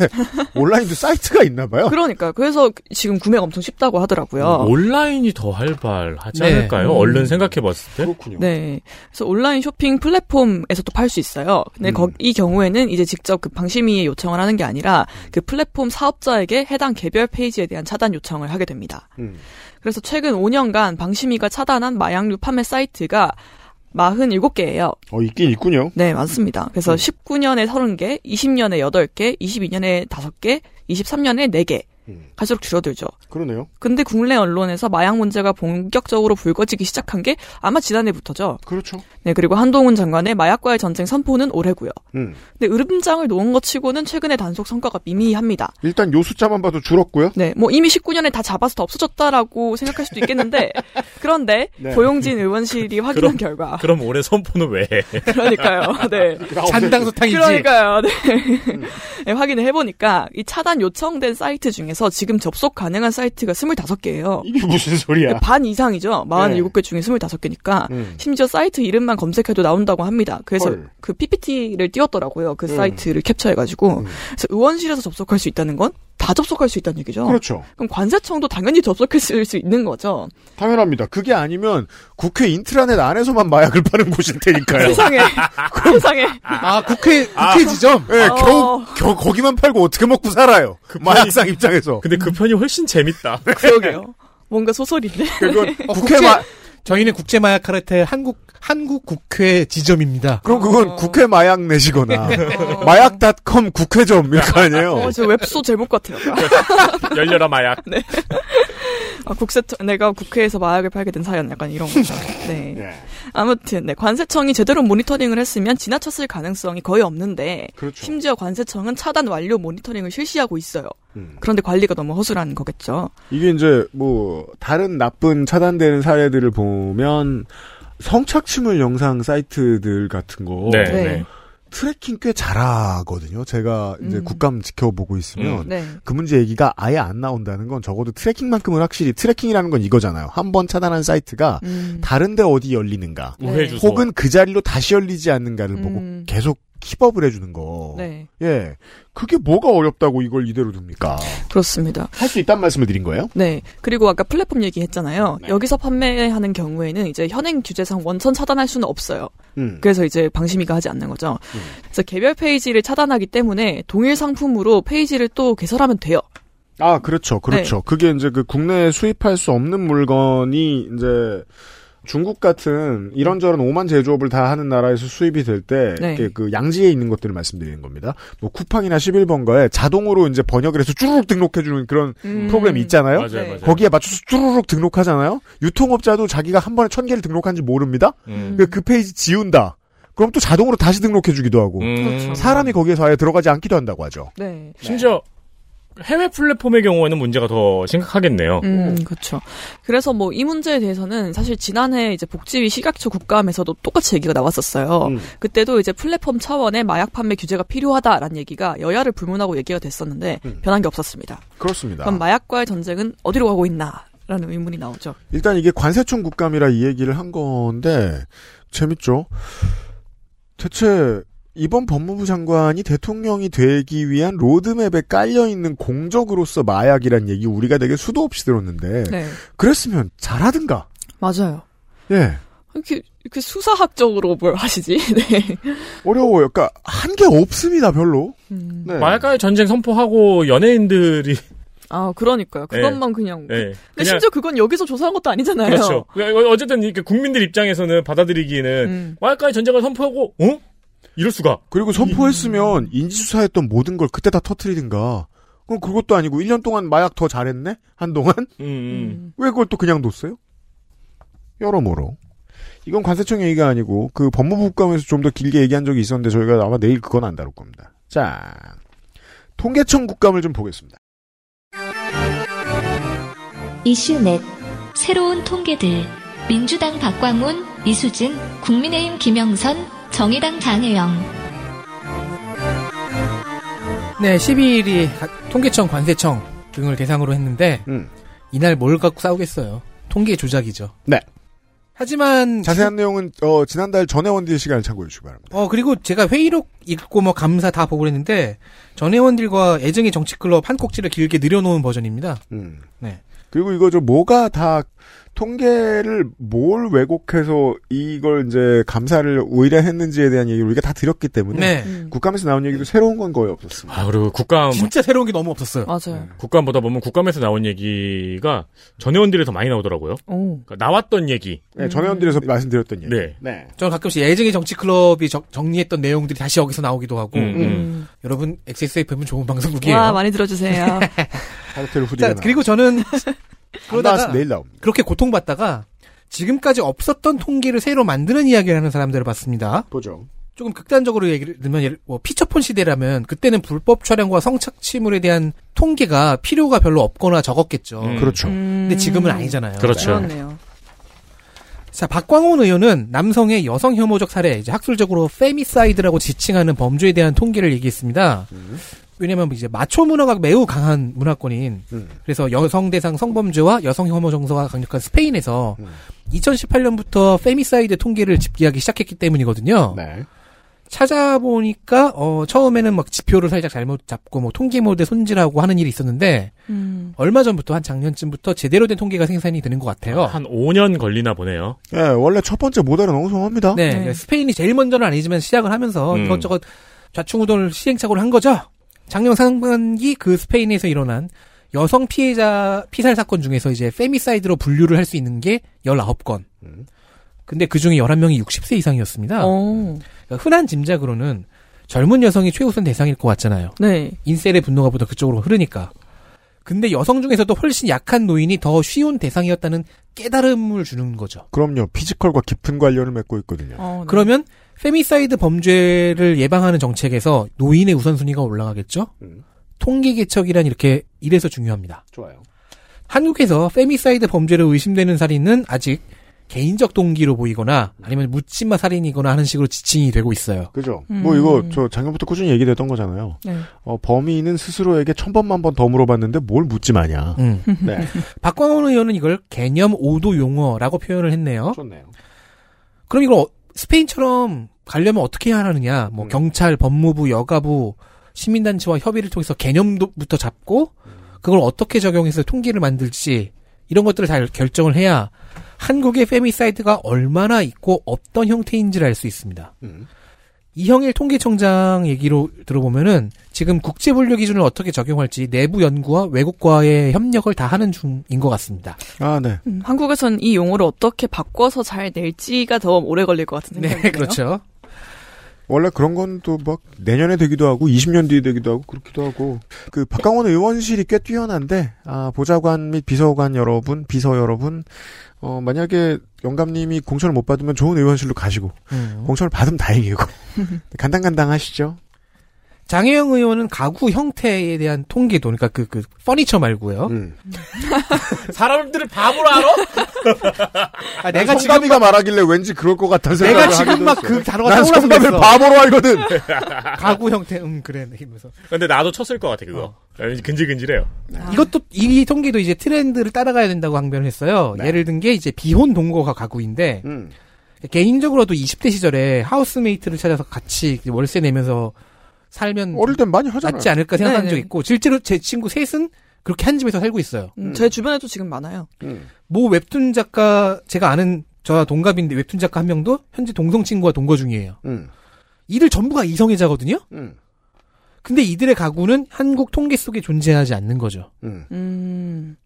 온라인도 사이트가 있나 봐요. 그러니까 그래서 지금 구매가 엄청 쉽다고 하더라고요. 온라인이 더 활발하지 네. 않을까요? 음. 얼른 생각해봤을 때. 그렇군요. 네. 그래서 온라인 쇼핑 플랫폼에서도 팔수 있어요. 근데 음. 거- 이 경우에는 이제 직접 그 방심위에 요청을 하는 게 아니라 그 플랫폼 사업자에게 해당 개별 페이지에 대한 차단 요청을 하게 됩니다. 음. 그래서 최근 5년간 방심위가 차단한 마약류 판매 사이트가 47개예요. 어 있긴 있군요. 네, 맞습니다. 그래서 음. 19년에 30개, 20년에 8개, 22년에 5개, 23년에 4개. 음. 갈수록 줄어들죠. 그러네요. 근데 국내 언론에서 마약 문제가 본격적으로 불거지기 시작한 게 아마 지난해부터죠. 그렇죠. 네, 그리고 한동훈 장관의 마약과의 전쟁 선포는 올해고요. 음. 근데 으름장을 놓은 것 치고는 최근에 단속 성과가 미미합니다. 일단 요 숫자만 봐도 줄었고요. 네, 뭐 이미 19년에 다 잡아서 다 없어졌다라고 생각할 수도 있겠는데 그런데 네. 고용진 의원실이 확인한 그럼- 결과 그럼 올해 선포는 왜 해? 그러니까요. 네. 잔당소탕이지. 그러니까요. 네. 네, 확인을 해보니까 이 차단 요청된 사이트 중에서 지금 접속 가능한 사이트가 25개예요. 이게 무슨 소리야? 반 이상이죠. 47개 중에 25개니까 음. 심지어 사이트 이름만 검색해도 나온다고 합니다. 그래서 헐. 그 PPT를 띄웠더라고요. 그 음. 사이트를 캡처해 가지고 음. 그래서 의원실에서 접속할 수 있다는 건 다 접속할 수 있다는 얘기죠. 그렇죠. 그럼 관세청도 당연히 접속했을 수 있는 거죠. 당연합니다. 그게 아니면 국회 인트라넷 안에서만 마약을 파는 곳일 테니까요. 세상에. 세상에. 아, 국회, 국회 지점? 네, 어. 겨우, 겨우 거기만 팔고 어떻게 먹고 살아요. 마약상 입장에서. 근데 그 편이 훨씬 재밌다. 그러게요. 뭔가 소설인데. 그건 어, 국회 국회- 마, 저희는 국제 마약 카르텔 한국 한국 국회 지점입니다. 그럼 그건 어. 국회 마약 내시거나 마약닷컴 국회점일 거 아니에요. 어, 저 웹소 제목 같아요. 열려라 마약. 아, 국세, 내가 국회에서 마약을 팔게 된 사연 약간 이런 거죠. 네. 예. 아무튼, 네. 관세청이 제대로 모니터링을 했으면 지나쳤을 가능성이 거의 없는데, 그렇죠. 심지어 관세청은 차단 완료 모니터링을 실시하고 있어요. 음. 그런데 관리가 너무 허술한 거겠죠. 이게 이제 뭐 다른 나쁜 차단되는 사례들을 보면 성착취물 영상 사이트들 같은 거 네. 네. 네. tracking 꽤 잘하거든요. 제가 이제 음. 국감 지켜보고 있으면 음. 네. 그 문제 얘기가 아예 안 나온다는 건 적어도 tracking만큼은 확실히 tracking이라는 건 이거잖아요. 한 번 차단한 사이트가 음. 다른데 어디 열리는가, 네. 혹은 그 자리로 다시 열리지 않는가를 보고 음. 계속 keep up을 해주는 거. 네. 예, 그게 뭐가 어렵다고 이걸 이대로 둡니까? 그렇습니다. 할 수 있다는 말씀을 드린 거예요. 네. 그리고 아까 플랫폼 얘기했잖아요. 네. 여기서 판매하는 경우에는 이제 현행 규제상 원천 차단할 수는 없어요. 음. 그래서 이제 방심이가 하지 않는 거죠. 음. 그래서 개별 페이지를 차단하기 때문에 동일 상품으로 페이지를 또 개설하면 돼요. 아, 그렇죠. 그렇죠. 그게 이제 그 국내에 수입할 수 없는 물건이 이제 중국 같은 이런저런 오만 제조업을 다 하는 나라에서 수입이 될때 네. 그 양지에 있는 것들을 말씀드리는 겁니다. 뭐 쿠팡이나 11번가에 자동으로 이제 번역을 해서 쭈르륵 등록해 주는 그런 음. 프로그램이 있잖아요. 맞아요, 네. 맞아요. 거기에 맞춰서 쭈르륵 등록하잖아요. 유통업자도 자기가 한 번에 천 개를 등록한지 모릅니다. 음. 그, 그 페이지 지운다. 그럼 또 자동으로 다시 등록해 주기도 하고 음. 그렇죠. 사람이 거기에서 아예 들어가지 않기도 한다고 하죠. 네. 심지어 해외 플랫폼의 경우에는 문제가 더 심각하겠네요. 음, 그렇죠. 그래서 뭐 이 문제에 대해서는 사실 지난해 이제 복지위 식약처 국감에서도 똑같이 얘기가 나왔었어요. 음. 그때도 이제 플랫폼 차원의 마약 판매 규제가 필요하다라는 얘기가 여야를 불문하고 얘기가 됐었는데 음. 변한 게 없었습니다. 그렇습니다. 그럼 마약과의 전쟁은 어디로 가고 있나? 라는 의문이 나오죠. 일단 이게 관세청 국감이라 이 얘기를 한 건데 재밌죠. 대체 이번 법무부 장관이 대통령이 되기 위한 로드맵에 깔려 있는 공적으로서 마약이란 얘기 우리가 되게 수도 없이 들었는데 네. 그랬으면 잘하든가. 맞아요. 예. 이렇게, 이렇게 수사학적으로 뭘 하시지? 네. 어려워요. 그러니까 한 게 없습니다, 별로. 음. 네. 마약과의 전쟁 선포하고 연예인들이 아, 그러니까요. 그것만 그냥. 네, 근데 그냥 심지어 그건 여기서 조사한 것도 아니잖아요. 그렇죠. 그러니까 어쨌든 이렇게 국민들 입장에서는 받아들이기에는 음. 마약과의 전쟁을 선포하고 어? 이럴 수가. 그리고 선포했으면 인지수사했던 모든 걸 그때 다 터트리든가. 그럼 그것도 아니고 1년 동안 마약 더 잘했네? 한동안? 음, 음. 음. 왜 그걸 또 그냥 뒀어요? 여러모로. 이건 관세청 얘기가 아니고 그 법무부 국감에서 좀 더 길게 얘기한 적이 있었는데 저희가 아마 내일 그건 안 다룰 겁니다. 자, 통계청 국감을 좀 보겠습니다. 이슈 넷 새로운 통계들. 민주당 박광훈, 이수진, 국민의힘 김영선, 정의당 장혜영. 네, 12일이 통계청, 관세청 등을 대상으로 했는데 음. 이날 뭘 갖고 싸우겠어요. 통계 조작이죠. 네. 하지만 자세한 내용은 어, 지난달 전혜원들 시간을 참고해 주시기 바랍니다. 어 그리고 제가 회의록 읽고 뭐 감사 다 보고 그랬는데 전 회원들과 애정의 정치클럽 한 꼭지를 길게 늘여놓은 버전입니다. 음. 네. 그리고 이거 저 뭐가 다 통계를 뭘 왜곡해서 이걸 이제 감사를 의뢰했는지에 대한 얘기를 우리가 다 드렸기 때문에 네. 음. 국감에서 나온 얘기도 새로운 건 거의 없었습니다. 아 그리고 국감 진짜 새로운 게 너무 없었어요. 맞아요. 국감 보다 보면 국감에서 나온 얘기가 전 의원들이 더 많이 나오더라고요. 오. 그러니까 나왔던 얘기. 네, 전혜원들에서 말씀드렸던 얘기. 네. 네. 저는 가끔씩 애정의 정치 클럽이 정- 정리했던 내용들이 다시 여기서 나오기도 하고 음, 음. 여러분 XSFM은 좋은 방송국이에요. 와, 많이 들어주세요. 자, 그리고 저는 그러다가 내일 나옵니다. 그렇게 고통받다가 지금까지 없었던 통계를 새로 만드는 이야기를 하는 사람들을 봤습니다. 보죠. 조금 극단적으로 얘기를 들면 예를- 뭐 피처폰 시대라면 그때는 불법 촬영과 성착취물에 대한 통계가 필요가 별로 없거나 적었겠죠. 음. 그렇죠. 근데 지금은 아니잖아요. 그렇죠. 그렇네요. 자, 박광온 의원은 남성의 여성 혐오적 사례, 이제 학술적으로 femicide라고 지칭하는 범죄에 대한 통계를 얘기했습니다. 왜냐면 이제 마초 문화가 매우 강한 문화권인 음. 그래서 여성 대상 성범죄와 여성 혐오 정서가 강력한 스페인에서 음. 2018년부터 femicide 통계를 집계하기 시작했기 때문이거든요. 네. 찾아보니까 어 처음에는 막 지표를 살짝 잘못 잡고 뭐 통계 모델 손질하고 하는 일이 있었는데 음. 얼마 전부터 한 작년쯤부터 제대로 된 통계가 생산이 되는 것 같아요. 한 5년 걸리나 보네요. 예, 원래 첫 번째 모델은 엉성합니다. 네, 그러니까 스페인이 제일 먼저는 아니지만 시작을 하면서 음. 이것저것 좌충우돌 시행착오를 한 거죠. 작년 상반기 그 스페인에서 일어난 여성 피해자 피살 사건 중에서 이제 femicide로 분류를 할 수 있는 게 19건. 근데 그 중에 11명이 60세 이상이었습니다. 어. 그러니까 흔한 짐작으로는 젊은 여성이 최우선 대상일 것 같잖아요. 네. incel의 분노가 보다 그쪽으로 흐르니까. 근데 여성 중에서도 훨씬 약한 노인이 더 쉬운 대상이었다는 깨달음을 주는 거죠. 그럼요. physical과 깊은 관련을 맺고 있거든요. 어, 네. 그러면 femicide 범죄를 예방하는 정책에서 노인의 우선순위가 올라가겠죠? 통계 개척이란 이렇게 이래서 중요합니다. 좋아요. 한국에서 femicide 범죄로 의심되는 살인은 아직 개인적 동기로 보이거나 아니면 묻지마 살인이거나 하는 식으로 지칭이 되고 있어요. 그죠? 음. 뭐 이거 저 작년부터 꾸준히 얘기됐던 거잖아요. 네. 어, 범인은 스스로에게 천 번만 번 더 물어봤는데 뭘 묻지 마냐. 음. 네. 박광온 의원은 이걸 개념 오도 용어라고 표현을 했네요. 좋네요. 그럼 이걸 어- 스페인처럼 가려면 어떻게 해야 하느냐? 뭐 경찰, 법무부, 여가부, 시민단체와 협의를 통해서 개념부터 잡고 그걸 어떻게 적용해서 통계를 만들지 이런 것들을 잘 결정을 해야 한국의 femicide가 얼마나 있고 어떤 형태인지를 알 수 있습니다. 이형일 통계청장 얘기로 들어보면은 지금 국제분류 기준을 어떻게 적용할지 내부 연구와 외국과의 협력을 다 하는 중인 것 같습니다. 아, 네. 음, 한국에선 이 용어를 어떻게 바꿔서 잘 낼지가 더 오래 걸릴 것 같은 생각이 네. 그렇죠. 원래 그런 건 또 막 내년에 되기도 하고 20년 뒤에 되기도 하고 그렇기도 하고 그 박강원 의원실이 꽤 뛰어난데 아 보좌관 및 비서관 여러분 비서 여러분 어 만약에 영감님이 공천을 못 받으면 좋은 의원실로 가시고 음. 공천을 받으면 다행이고 간당간당하시죠. 장혜영 의원은 가구 형태에 대한 통계도, 그러니까 그, 그, 퍼니처 말고요. 음. 사람들을 바보로 알아? 아, 내가 지금, 성감이가 말하길래 왠지 그럴 것 같아서 내가 지금 막 그 단어가 난 떠올라서 성감을. 바보로 알거든. 가구 형태, 음, 그래. 이러면서. 근데 나도 쳤을 것 같아 그거. 왠지 근질근질해요. 이것도, 이 통계도 이제 트렌드를 따라가야 된다고 항변을 했어요. 예를 든 게 이제 비혼 동거가 가구인데, 음. 개인적으로도 20대 시절에 하우스메이트를 찾아서 같이 월세 내면서 살면 어릴 땐 많이 하잖아요. 낫지 않을까 생각한 네네. 적 있고, 실제로 제 친구 셋은 그렇게 한 집에서 살고 있어요. 음, 제 주변에도 지금 많아요. 모 웹툰 작가 제가 아는 저와 동갑인데 웹툰 작가 한 명도 현재 동성 친구와 동거 중이에요. 음. 이들 전부가 이성애자거든요. 음. 근데 이들의 가구는 한국 통계 속에 존재하지 않는 거죠. 음. 음.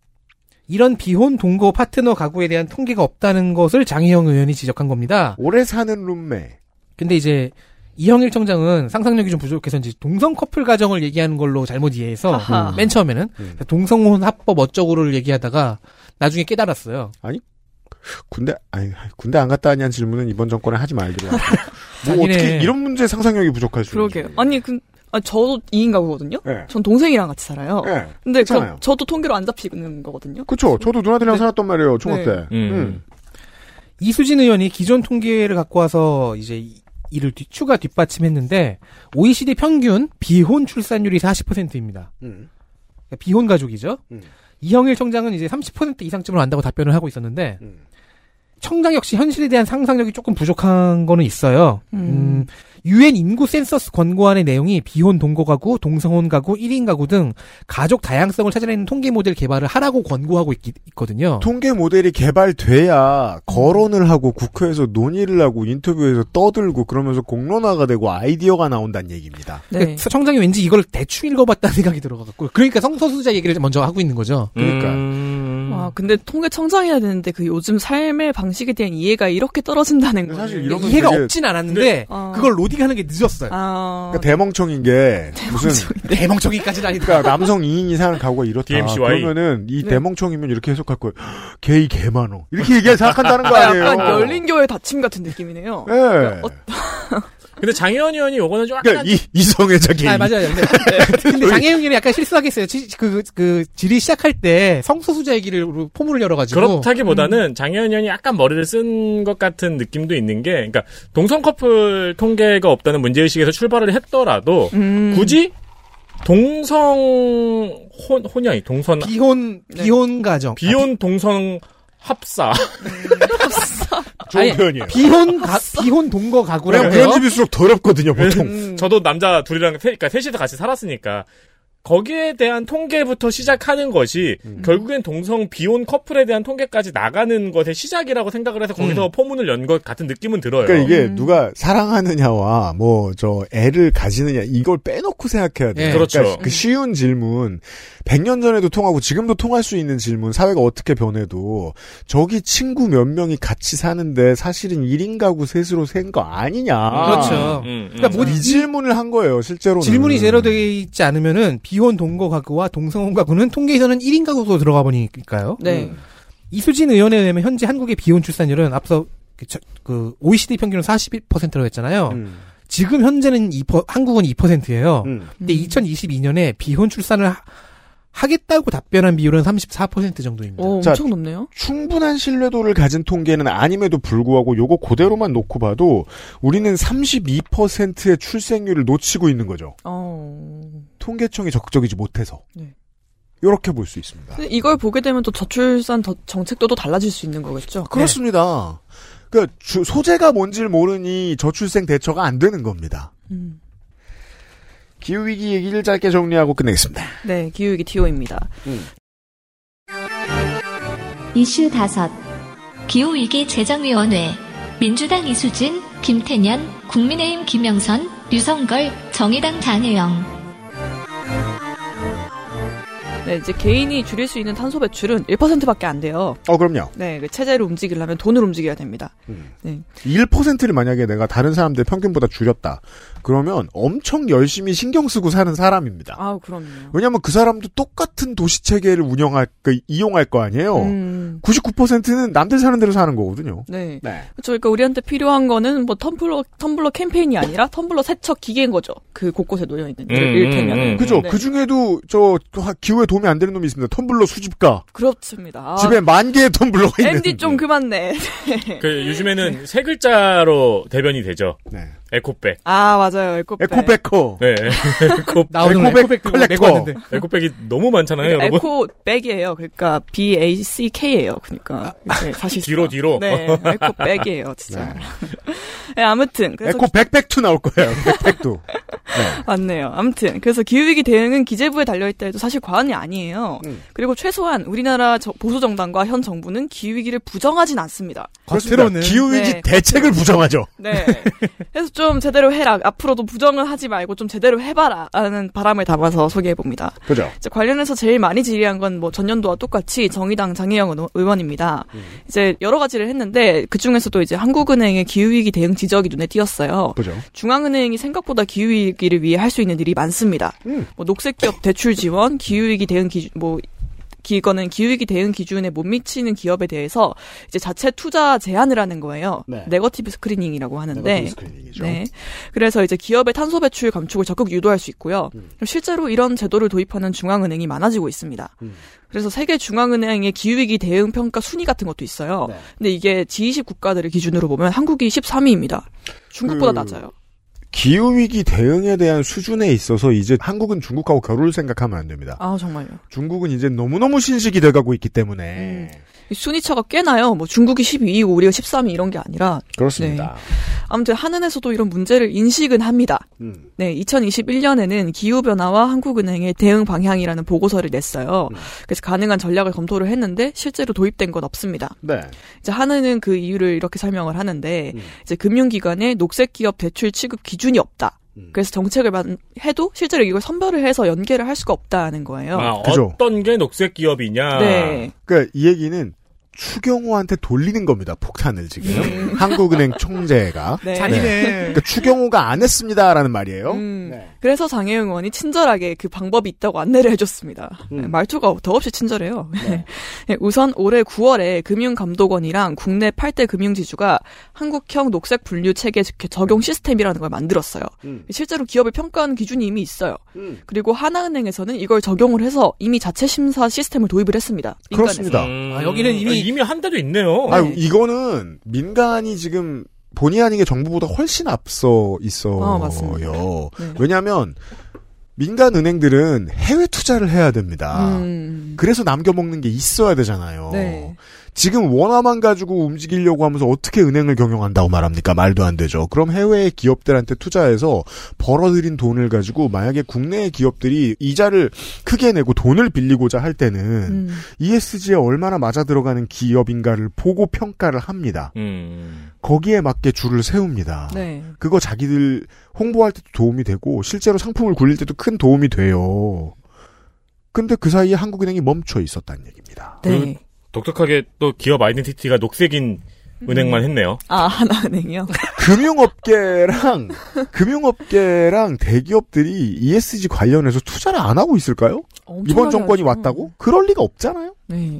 이런 비혼 동거 파트너 가구에 대한 통계가 없다는 것을 장희영 의원이 지적한 겁니다. 오래 사는 룸메. 근데 이제 이형일 청장은 상상력이 좀 부족해서 이제 동성 커플 가정을 얘기하는 걸로 잘못 이해해서 아하. 맨 처음에는 음. 동성혼 합법 어쩌고를 얘기하다가 나중에 깨달았어요. 군대 아니 군대 안 갔다 왔냐는 질문은 이번 정권에 하지 말기로 하고. 뭐 자기네. 어떻게 이런 문제 상상력이 부족할 수 그러게요. 있는지. 아니, 그, 아, 저도 2인 가구거든요? 네. 전 동생이랑 같이 살아요. 네. 근데 그, 그렇잖아요. 저도 통계로 안 잡히는 거거든요. 그쵸. 저도 누나들이랑 네. 살았단 말이에요. 중학 네. 때. 음. 음. 이수진 의원이 기존 통계를 갖고 와서 이제 이- 이를 뒤- 추가 뒷받침했는데 OECD 평균 비혼 출산율이 40%입니다. 음. 비혼 가족이죠. 음. 이형일 청장은 이제 30% 이상쯤으로 안다고 답변을 하고 있었는데 음. 청장 역시 현실에 대한 상상력이 조금 부족한 거는 있어요. 음, 유엔 인구 센서스 권고안의 내용이 비혼 동거 가구, 동성혼 가구, 1인 가구 등 가족 다양성을 찾아내는 통계 모델 개발을 하라고 권고하고 있, 거든요 통계 모델이 개발돼야 거론을 하고 국회에서 논의를 하고 인터뷰에서 떠들고 그러면서 공론화가 되고 아이디어가 나온다는 얘기입니다. 네. 청장이 왠지 이걸 대충 읽어봤다는 생각이 들어가고 그러니까 성소수자 얘기를 먼저 하고 있는 거죠. 그러니까 음. 와, 근데 통계 청장해야 되는데 그 요즘 삶의 방식에 대한 이해가 이렇게 떨어진다는 거. 사실 이런 건 이해가 되게- 없진 않았는데 어. 그걸 로딩하는 게 늦었어요. 아, 그러니까 대멍청인 게 무슨 대멍청이까지는 아니다. 그러니까 남성 2인이 사는 가구가 이렇다. DMCY. 그러면은 이 네. 대멍청이면 이렇게 해석할 거예요. 게이 개 많어. 이렇게 얘기 생각한다는 거 아니에요. 약간 열린 교회 닫힘 같은 느낌이네요. 예. 어, 근데 장혜원 의원이 요거는 좀 약간 그러니까 이 이성애자 게이. 아, 맞아요. 근데, 근데 장혜영이는 약간 실수하겠어요. 지- 그, 그, 질의 시작할 때 성소수자 얘기를 포문을 열어가지고. 그렇다기보다는 장혜원 의원이 약간 머리를 쓴 것 같은 느낌도 있는 게, 그러니까 동성 커플 통계가 없다는 문제 의식에서 출발을 했더라도 음. 굳이 동성 혼 혼이 아니 동선 비혼, 비혼 가정. 비혼 동성 합사. 좋은 아니, 표현이에요. 비혼 가, 비혼 동거 가구라고 왜냐면 해요. 그런 집일수록 더럽거든요, 보통. 음. 저도 남자 둘이랑 세, 그러니까 셋이서 같이 살았으니까 거기에 대한 통계부터 시작하는 것이 결국엔 동성 비혼 커플에 대한 통계까지 나가는 것의 시작이라고 생각을 해서 거기서 포문을 연 것 같은 느낌은 들어요. 그러니까 이게 누가 사랑하느냐와 뭐 저 애를 가지느냐 이걸 빼놓고 생각해야 돼요. 예. 그렇죠. 그러니까 그 쉬운 질문 100년 전에도 통하고 지금도 통할 수 있는 질문 사회가 어떻게 변해도 저기 친구 몇 명이 같이 사는데 사실은 1인 가구 셋으로 센 거 아니냐. 그렇죠. 음, 음. 그러니까 뭐 이 질문을 한 거예요, 실제로는. 질문이 제로 되어 있지 않으면은 비혼 동거 가구와 동성혼 가구는 통계에서는 1인 가구로 들어가 버리니까요. 네. 이수진 의원에 의하면 현재 한국의 비혼 출산율은 앞서 그, 저- 그 OECD 평균은 41%라고 했잖아요. 음. 지금 현재는 2%, 한국은 2%예요. 음. 근데 2022년에 비혼 출산을 하, 하겠다고 답변한 비율은 34% 정도입니다. 오, 자, 엄청 높네요. 충분한 신뢰도를 가진 통계는 아님에도 불구하고 요거 그대로만 놓고 봐도 우리는 32%의 출생률을 놓치고 있는 거죠. 어. 통계청이 적극적이지 못해서. 네. 이렇게 볼 수 있습니다. 이걸 보게 되면 또 저출산 더- 정책도 또 달라질 수 있는 거겠죠. 그렇습니다. 그 소재가 뭔지를 모르니 저출생 대처가 안 되는 겁니다. 음. 기후위기 얘기를 짧게 정리하고 끝내겠습니다. 네, 기후위기 TO입니다. 이슈 다섯 기후위기 재정위원회 민주당 이수진, 김태년, 국민의힘 김영선, 유성걸, 정의당 장혜영 네, 이제 개인이 줄일 수 있는 탄소 배출은 1%밖에 안 돼요. 어, 그럼요. 네, 그 체제를 움직이려면 돈을 움직여야 됩니다. 네. 1%를 만약에 내가 다른 사람들 평균보다 줄였다. 그러면 엄청 열심히 신경 쓰고 사는 사람입니다. 아, 그럼요. 왜냐하면 그 사람도 똑같은 도시 체계를 운영할, 그, 이용할 거 아니에요. 음. 99%는 남들 사는 대로 사는 거거든요. 네. 네. 그렇죠. 그러니까 우리한테 필요한 거는 뭐 텀블러 텀블러 캠페인이 아니라 텀블러 세척 기계인 거죠. 그 곳곳에 놓여 있는 음, 일테면. 음, 음. 그죠? 네. 그 중에도 저 기후에 도움이 안 되는 놈이 있습니다. 텀블러 수집가. 그렇습니다. 아, 집에 만 개의 텀블러가 있는. 앤디 좀 그만 내. 그 요즘에는 세 글자로 대변이 되죠. 네. 에코백. 아 맞아요. 에코백. 에코백커. 네. 에코, 나오는 에코백 collector. 에코백이 너무 많잖아요, 여러분. 에코백이에요. 그러니까 B A C K예요. 그러니까 사실 뒤로, 뒤로. 네, 에코백이에요, 진짜. 네, 아무튼 그래서 에코 백백투 나올 거예요. 백백 도. 맞네요. 아무튼 그래서 기후위기 대응은 기재부에 달려있다 해도 사실 과언이 아니에요. 음. 그리고 최소한 우리나라 저- 보수 정당과 현 정부는 기후위기를 부정하진 않습니다. 겉으로는 기후위기 네, 대책을 부정하죠. 네. 그래서 좀 제대로 해라. 앞으로도 부정은 하지 말고 좀 제대로 해봐라. 라는 바람을 담아서 소개해봅니다. 그죠? 이제 관련해서 제일 많이 질의한 건 뭐 전년도와 똑같이 정의당 장혜영 의원- 의원입니다. 이제 여러 가지를 했는데 그 중에서도 이제 한국은행의 기후위기 대응 지적이 눈에 띄었어요. 그죠? 중앙은행이 생각보다 기후위기 를 위해 할 수 있는 일이 많습니다. 음. 뭐 녹색 기업 대출 지원, 기후위기 대응 기준, 뭐 기- 이거는 기후위기 대응 기준에 못 미치는 기업에 대해서 이제 자체 투자 제한을 하는 거예요. 네. negative screening이라고 하는데. negative screening이죠. 네. 그래서 이제 기업의 탄소 배출 감축을 적극 유도할 수 있고요. 음. 실제로 이런 제도를 도입하는 중앙은행이 많아지고 있습니다. 음. 그래서 세계 중앙은행의 기후위기 대응 평가 순위 같은 것도 있어요. 네. 근데 이게 G20 국가들을 기준으로 보면 한국이 13위입니다. 중국보다 그- 낮아요. 기후위기 대응에 대한 수준에 있어서 이제 한국은 중국하고 겨룰 생각하면 안 됩니다. 아 정말요. 중국은 이제 너무너무 신식이 돼가고 있기 때문에. 음. 이 순위차가 꽤 나요. 뭐 중국이 12위고 우리가 13위 이런 게 아니라 그렇습니다. 아무튼 한은에서도 이런 문제를 인식은 합니다. 음. 네, 2021년에는 기후 변화와 한국은행의 대응 방향이라는 보고서를 냈어요. 음. 그래서 가능한 전략을 검토를 했는데 실제로 도입된 건 없습니다. 네. 이제 한은은 그 이유를 이렇게 설명을 하는데 음. 이제 금융기관에 녹색 기업 대출 취급 기준이 없다. 음. 그래서 정책을 만- 해도 실제로 이걸 선별을 해서 연계를 할 수가 없다는 거예요. 아, 그죠. 어떤 게 녹색 기업이냐. 네. 그러니까 이 얘기는 추경호한테 돌리는 겁니다. 폭탄을 지금 한국은행 총재가. 네. 잔인해. 그러니까 추경호가 안 했습니다라는 말이에요. 음, 네. 그래서 장혜영 의원이 친절하게 그 방법이 있다고 안내를 해줬습니다. 음. 네, 말투가 더없이 친절해요. 네, 우선 올해 9월에 금융감독원이랑 국내 8대 금융지주가 한국형 녹색 분류 체계 적용 시스템이라는 걸 만들었어요. 음. 실제로 기업을 평가하는 기준이 이미 있어요. 음. 그리고 하나은행에서는 이걸 적용을 해서 이미 자체 심사 시스템을 도입을 했습니다. 민간에서. 그렇습니다. 음, 아, 여기는 이미- 이미 한 대도 있네요. 네. 아, 이거는 민간이 지금 본의 아니게 정부보다 훨씬 앞서 있어요. 아, 맞습니다. 네. 왜냐하면 민간 은행들은 해외 투자를 해야 됩니다. 음. 그래서 남겨먹는 게 있어야 되잖아요. 네. 지금 원화만 가지고 움직이려고 하면서 어떻게 은행을 경영한다고 말합니까? 말도 안 되죠. 그럼 해외의 기업들한테 투자해서 벌어들인 돈을 가지고 만약에 국내의 기업들이 이자를 크게 내고 돈을 빌리고자 할 때는 음. ESG에 얼마나 맞아 들어가는 기업인가를 보고 평가를 합니다. 음. 거기에 맞게 줄을 세웁니다. 네. 그거 자기들 홍보할 때도 도움이 되고 실제로 상품을 굴릴 때도 큰 도움이 돼요. 근데 그 사이에 한국은행이 멈춰 있었다는 얘기입니다. 네. 독특하게 또 기업 아이덴티티가 녹색인 은행만 했네요. 아, 하나은행이요? 금융업계랑 금융업계랑 대기업들이 ESG 관련해서 투자를 안 하고 있을까요? 이번 정권이 하죠. 왔다고? 그럴 리가 없잖아요. 네.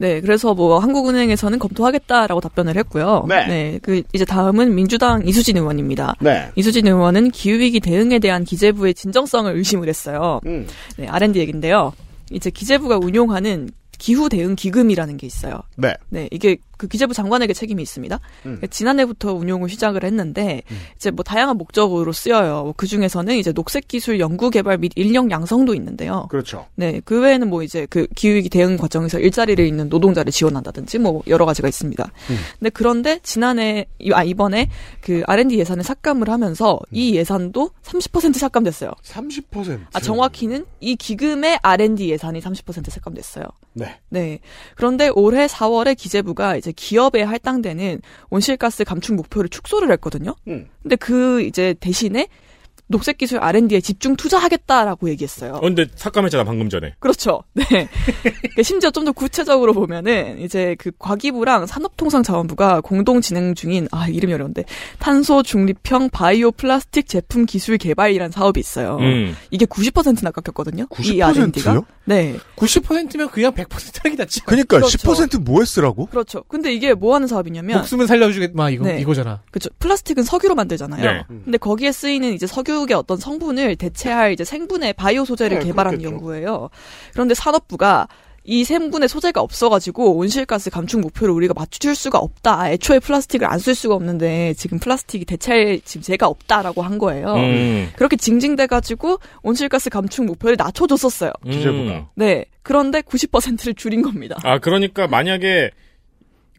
네, 그래서 뭐 한국은행에서는 검토하겠다라고 답변을 했고요. 네. 그 이제 다음은 민주당 이수진 의원입니다. 네. 이수진 의원은 기후위기 대응에 대한 기재부의 진정성을 의심을 했어요. 음. 네, R&D 얘긴데요. 이제 기재부가 운용하는 기후 대응 기금이라는 게 있어요. 네. 네, 이게 그 기재부 장관에게 책임이 있습니다. 음. 지난해부터 운용을 시작을 했는데 이제 뭐 다양한 목적으로 쓰여요. 그 중에서는 이제 녹색 기술 연구 개발 및 인력 양성도 있는데요. 그렇죠. 네, 그 외에는 뭐 이제 그 기후위기 대응 과정에서 일자리를 잃는 노동자를 지원한다든지 뭐 여러 가지가 있습니다. 근데 그런데 지난해 이- 아 이번에 그 R&D 예산을 삭감을 하면서 이 예산도 30% 삭감됐어요. 30%. 아 정확히는 이 기금의 R&D 예산이 30% 삭감됐어요. 네. 네. 그런데 올해 4월에 기재부가 이제 기업에 할당되는 온실가스 감축 목표를 축소를 했거든요. 음. 근데 그 이제 대신에 녹색 기술 R&D에 집중 투자하겠다라고 얘기했어요. 어, 근데 삭감했잖아 방금 전에. 그렇죠. 네. 그러니까 심지어 좀 더 구체적으로 보면은 이제 그 과기부랑 산업통상자원부가 공동 진행 중인 아 이름이 어려운데 탄소 중립형 바이오 플라스틱 제품 기술 개발이란 사업이 있어요. 음. 이게 90%나 깎였거든요. 이 90%요? R&D가. 네. 90%면 그냥 100% 하기 낫지. 그러니까 그렇죠. 10%뭐 했으라고? 그렇죠. 근데 이게 뭐 하는 사업이냐면 목숨은 살려주겠, 마, 이거, 네. 이거잖아. 그렇죠. 플라스틱은 석유로 만들잖아요. 네. 근데 거기에 쓰이는 이제 석유 의 어떤 성분을 대체할 이제 생분해 바이오 소재를 네, 개발하는 그렇겠죠. 연구예요. 그런데 산업부가 이 생분해 소재가 없어가지고 온실가스 감축 목표를 우리가 맞출 수가 없다. 애초에 플라스틱을 안 쓸 수가 없는데 지금 플라스틱이 대체할 지금 재가 없다라고 한 거예요. 음. 그렇게 징징대가지고 온실가스 감축 목표를 낮춰줬었어요. 기재부가. 네. 그런데 90%를 줄인 겁니다. 아 그러니까 만약에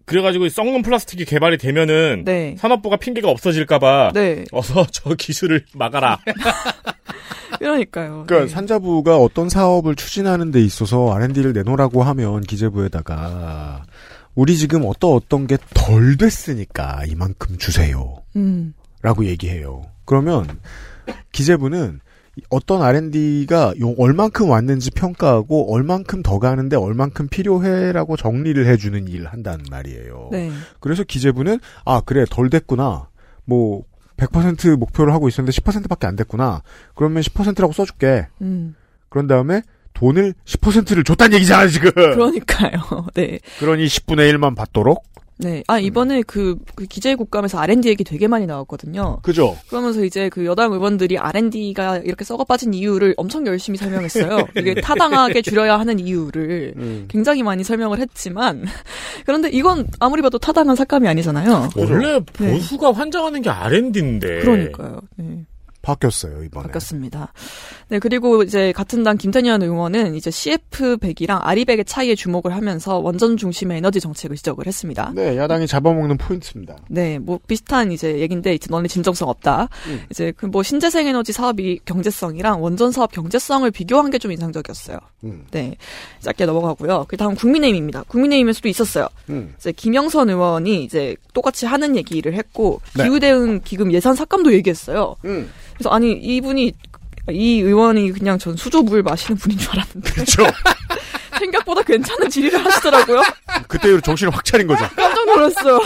그래가지고 썩는 플라스틱이 개발이 되면은 네. 산업부가 핑계가 없어질까봐 네. 어서 저 기술을 막아라. 그러니까요. 그러니까 네. 산자부가 어떤 사업을 추진하는 데 있어서 R&D를 내놓으라고 하면 기재부에다가 우리 지금 어떤 어떤 게 덜 됐으니까 이만큼 주세요. 음. 라고 얘기해요. 그러면 기재부는 어떤 R&D가 용 얼만큼 왔는지 평가하고 얼만큼 더 가는데 얼만큼 필요해라고 정리를 해주는 일을 한다는 말이에요. 네. 그래서 기재부는 아 그래 덜 됐구나. 뭐 100% 목표를 하고 있었는데 10%밖에 안 됐구나. 그러면 10%라고 써줄게. 음. 그런 다음에 돈을 10%를 줬다는 얘기잖아 지금. 그러니까요. 네. 그러니 10분의 1만 받도록. 네. 아, 이번에 그, 그 기재의 국감에서 R&D 얘기 되게 많이 나왔거든요. 그죠? 그러면서 이제 그 여당 의원들이 R&D가 이렇게 썩어 빠진 이유를 엄청 열심히 설명했어요. 이게 타당하게 줄여야 하는 이유를 음. 굉장히 많이 설명을 했지만, 그런데 이건 아무리 봐도 타당한 삭감이 아니잖아요. 원래 네. 보수가 환장하는 게 R&D인데. 그러니까요. 네. 바뀌었어요 이번에. 바뀌었습니다. 네, 그리고 이제 같은 당 김태년 의원은 이제 CF100이랑 아리백의 차이에 주목을 하면서 원전 중심의 에너지 정책을 지적을 했습니다. 네 야당이 잡아먹는 포인트입니다. 네, 뭐 비슷한 이제 얘긴데 이제 너네 진정성 없다. 음. 이제 그 뭐 신재생 에너지 사업이 경제성이랑 원전 사업 경제성을 비교한 게 좀 인상적이었어요. 음. 네, 짧게 넘어가고요. 그 다음 국민의힘입니다. 국민의힘에서도 있었어요. 음. 이제 김영선 의원이 이제 똑같이 하는 얘기를 했고 네. 기후 대응 기금 예산 삭감도 얘기했어요. 음. 그래서 아니 이분이 이 의원이 그냥 전 수조 물 마시는 분인 줄 알았는데 그렇죠. 생각보다 괜찮은 질의를 하시더라고요. 그때 이후로 정신을 확 차린 거죠. 깜짝 놀랐어요.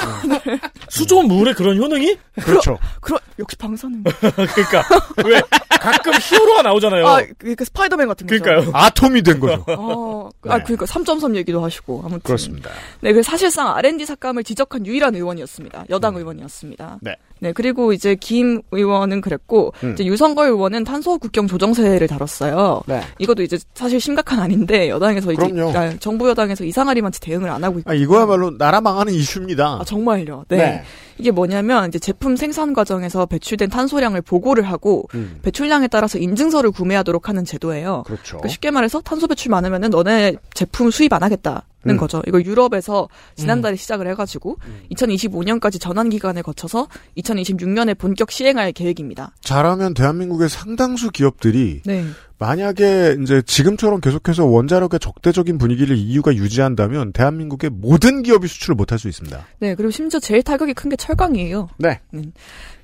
네. 수조 물에 그런 효능이? 그렇죠. 그럼 역시 방사능. 그러니까 왜 가끔 히어로가 나오잖아요. 아, 그, 그 스파이더맨 같은 거죠. 그러니까요. 아톰이 된 거죠. 어, 아, 네. 그러니까 3.3 얘기도 하시고 아무튼. 그렇습니다. 네, 그 사실상 R&D 삭감을 지적한 유일한 의원이었습니다. 여당 의원이었습니다. 네. 네, 그리고 이제 김 의원은 그랬고 음. 이제 유성걸 의원은 탄소 국경 조정세를 다뤘어요. 네. 이것도 이제 사실 심각한 아닌데 여당에서 이제 그럼요. 아, 정부 여당에서 이상하리만치 대응을 안 하고 있고. 아, 이거야말로 나라 망하는 이슈입니다. 아, 정말요. 네. 네. 이게 뭐냐면 이제 제품 생산 과정에서 배출된 탄소량을 보고를 하고 음. 배출량에 따라서 인증서를 구매하도록 하는 제도예요. 그렇죠. 그러니까 쉽게 말해서 탄소 배출 많으면은 너네 제품 수입 안 하겠다. 는 음. 거죠. 이거 유럽에서 지난달에 시작을 해가지고 음. 2025년까지 전환 기간을 거쳐서 2026년에 본격 시행할 계획입니다. 잘하면 대한민국의 상당수 기업들이 네. 만약에 이제 지금처럼 계속해서 원자력의 적대적인 분위기를 EU가 유지한다면 대한민국의 모든 기업이 수출을 못할 수 있습니다. 네, 그리고 심지어 제일 타격이 큰 게 철강이에요. 네.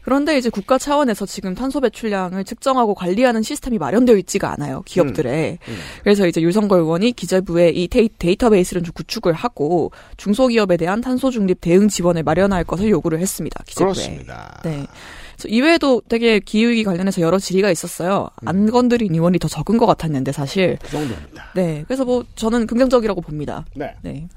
그런데 이제 국가 차원에서 지금 탄소 배출량을 측정하고 관리하는 시스템이 마련되어 있지가 않아요. 기업들에. 음. 그래서 이제 류성걸 의원이 기재부에 이 데이, 데이터베이스를 좀 구축을 하고 중소기업에 대한 탄소 중립 대응 지원을 마련할 것을 요구를 했습니다. 기재부에. 그렇습니다. 네. 이외에도 되게 기후위기 관련해서 여러 질의가 있었어요. 음. 안 건드린 의원이 더 적은 것 같았는데 사실. 그 정도입니다. 네. 그래서 뭐 저는 긍정적이라고 봅니다. 네. 네.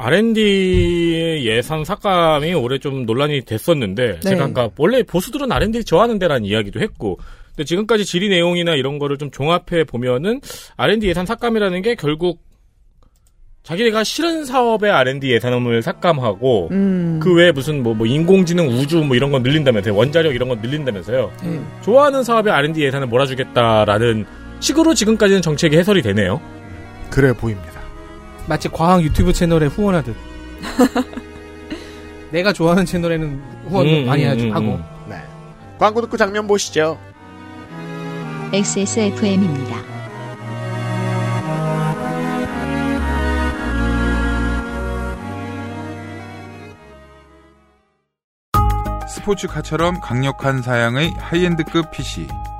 R&D의 예산 삭감이 올해 좀 논란이 됐었는데 네. 제가 아까 원래 보수들은 R&D 좋아하는 데라는 이야기도 했고 근데 지금까지 질의 내용이나 이런 거를 좀 종합해 보면은 R&D 예산 삭감이라는 게 결국 자기네가 싫은 사업의 R&D 예산을 삭감하고 음. 그 외에 무슨 뭐, 뭐 인공지능 우주 뭐 이런 건 늘린다면서요 원자력 이런 건 늘린다면서요 네. 좋아하는 사업의 R&D 예산을 몰아주겠다라는 식으로 지금까지는 정책이 해설이 되네요. 그래 보입니다. 마치 과학 유튜브 채널에 후원하듯. 내가 좋아하는 채널에는 후원도 음, 많이 음, 음, 하고. 음. 네. 광고 듣고 장면 보시죠. XSFM입니다. 스포츠카처럼 강력한 사양의 하이엔드급 PC.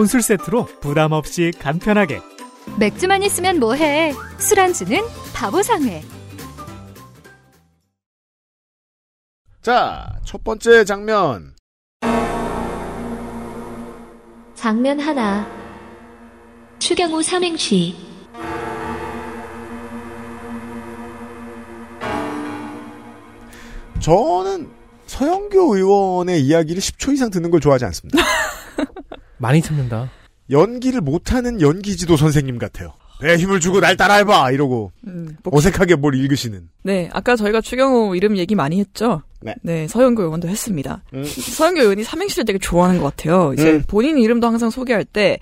혼술 세트로 부담 없이 간편하게 맥주만 있으면 뭐해? 술안주는 바보상회. 자, 첫 번째 장면. 장면 하나. 추경호 삼행시. 저는 서영교 의원의 이야기를 10초 이상 듣는 걸 좋아하지 않습니다. 많이 듣는다. 연기를 못하는 연기지도 선생님 같아요. 내 힘을 주고 날 따라해봐 이러고 음, 목- 어색하게 뭘 읽으시는. 네, 아까 저희가 추경호 이름 얘기 많이 했죠. 네. 서영교 의원도 했습니다. 음. 서영교 의원이 삼행시를 되게 좋아하는 것 같아요. 이제 음. 본인 이름도 항상 소개할 때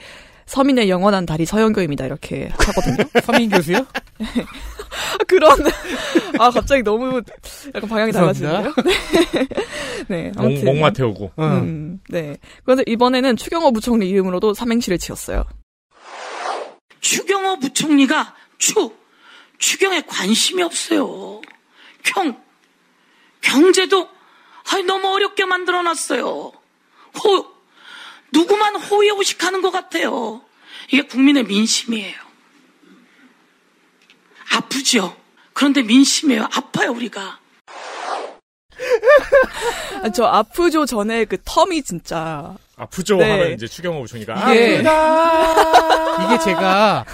서민의 영원한 달이 서영교입니다 이렇게 하거든요. 서민 교수요? 그런 아 갑자기 너무 약간 방향이 달라지는데요. 네, 목, 아무튼 목 마 태우고. 음, 네. 그런데 이번에는 추경호 부총리 이름으로도 삼행시를 지었어요. 추경호 부총리가 추 추경에 관심이 없어요. 경 경제도 아이 너무 어렵게 만들어놨어요. 호 누구만 호의 호식하는 것 같아요. 이게 국민의 민심이에요. 아프죠. 그런데 민심이에요. 아파요 우리가. 아, 저 아프죠 전에 그 텀이 진짜 아프죠 네. 하면 이제 추경호 부총리가 이게, 아프다. 이게 제가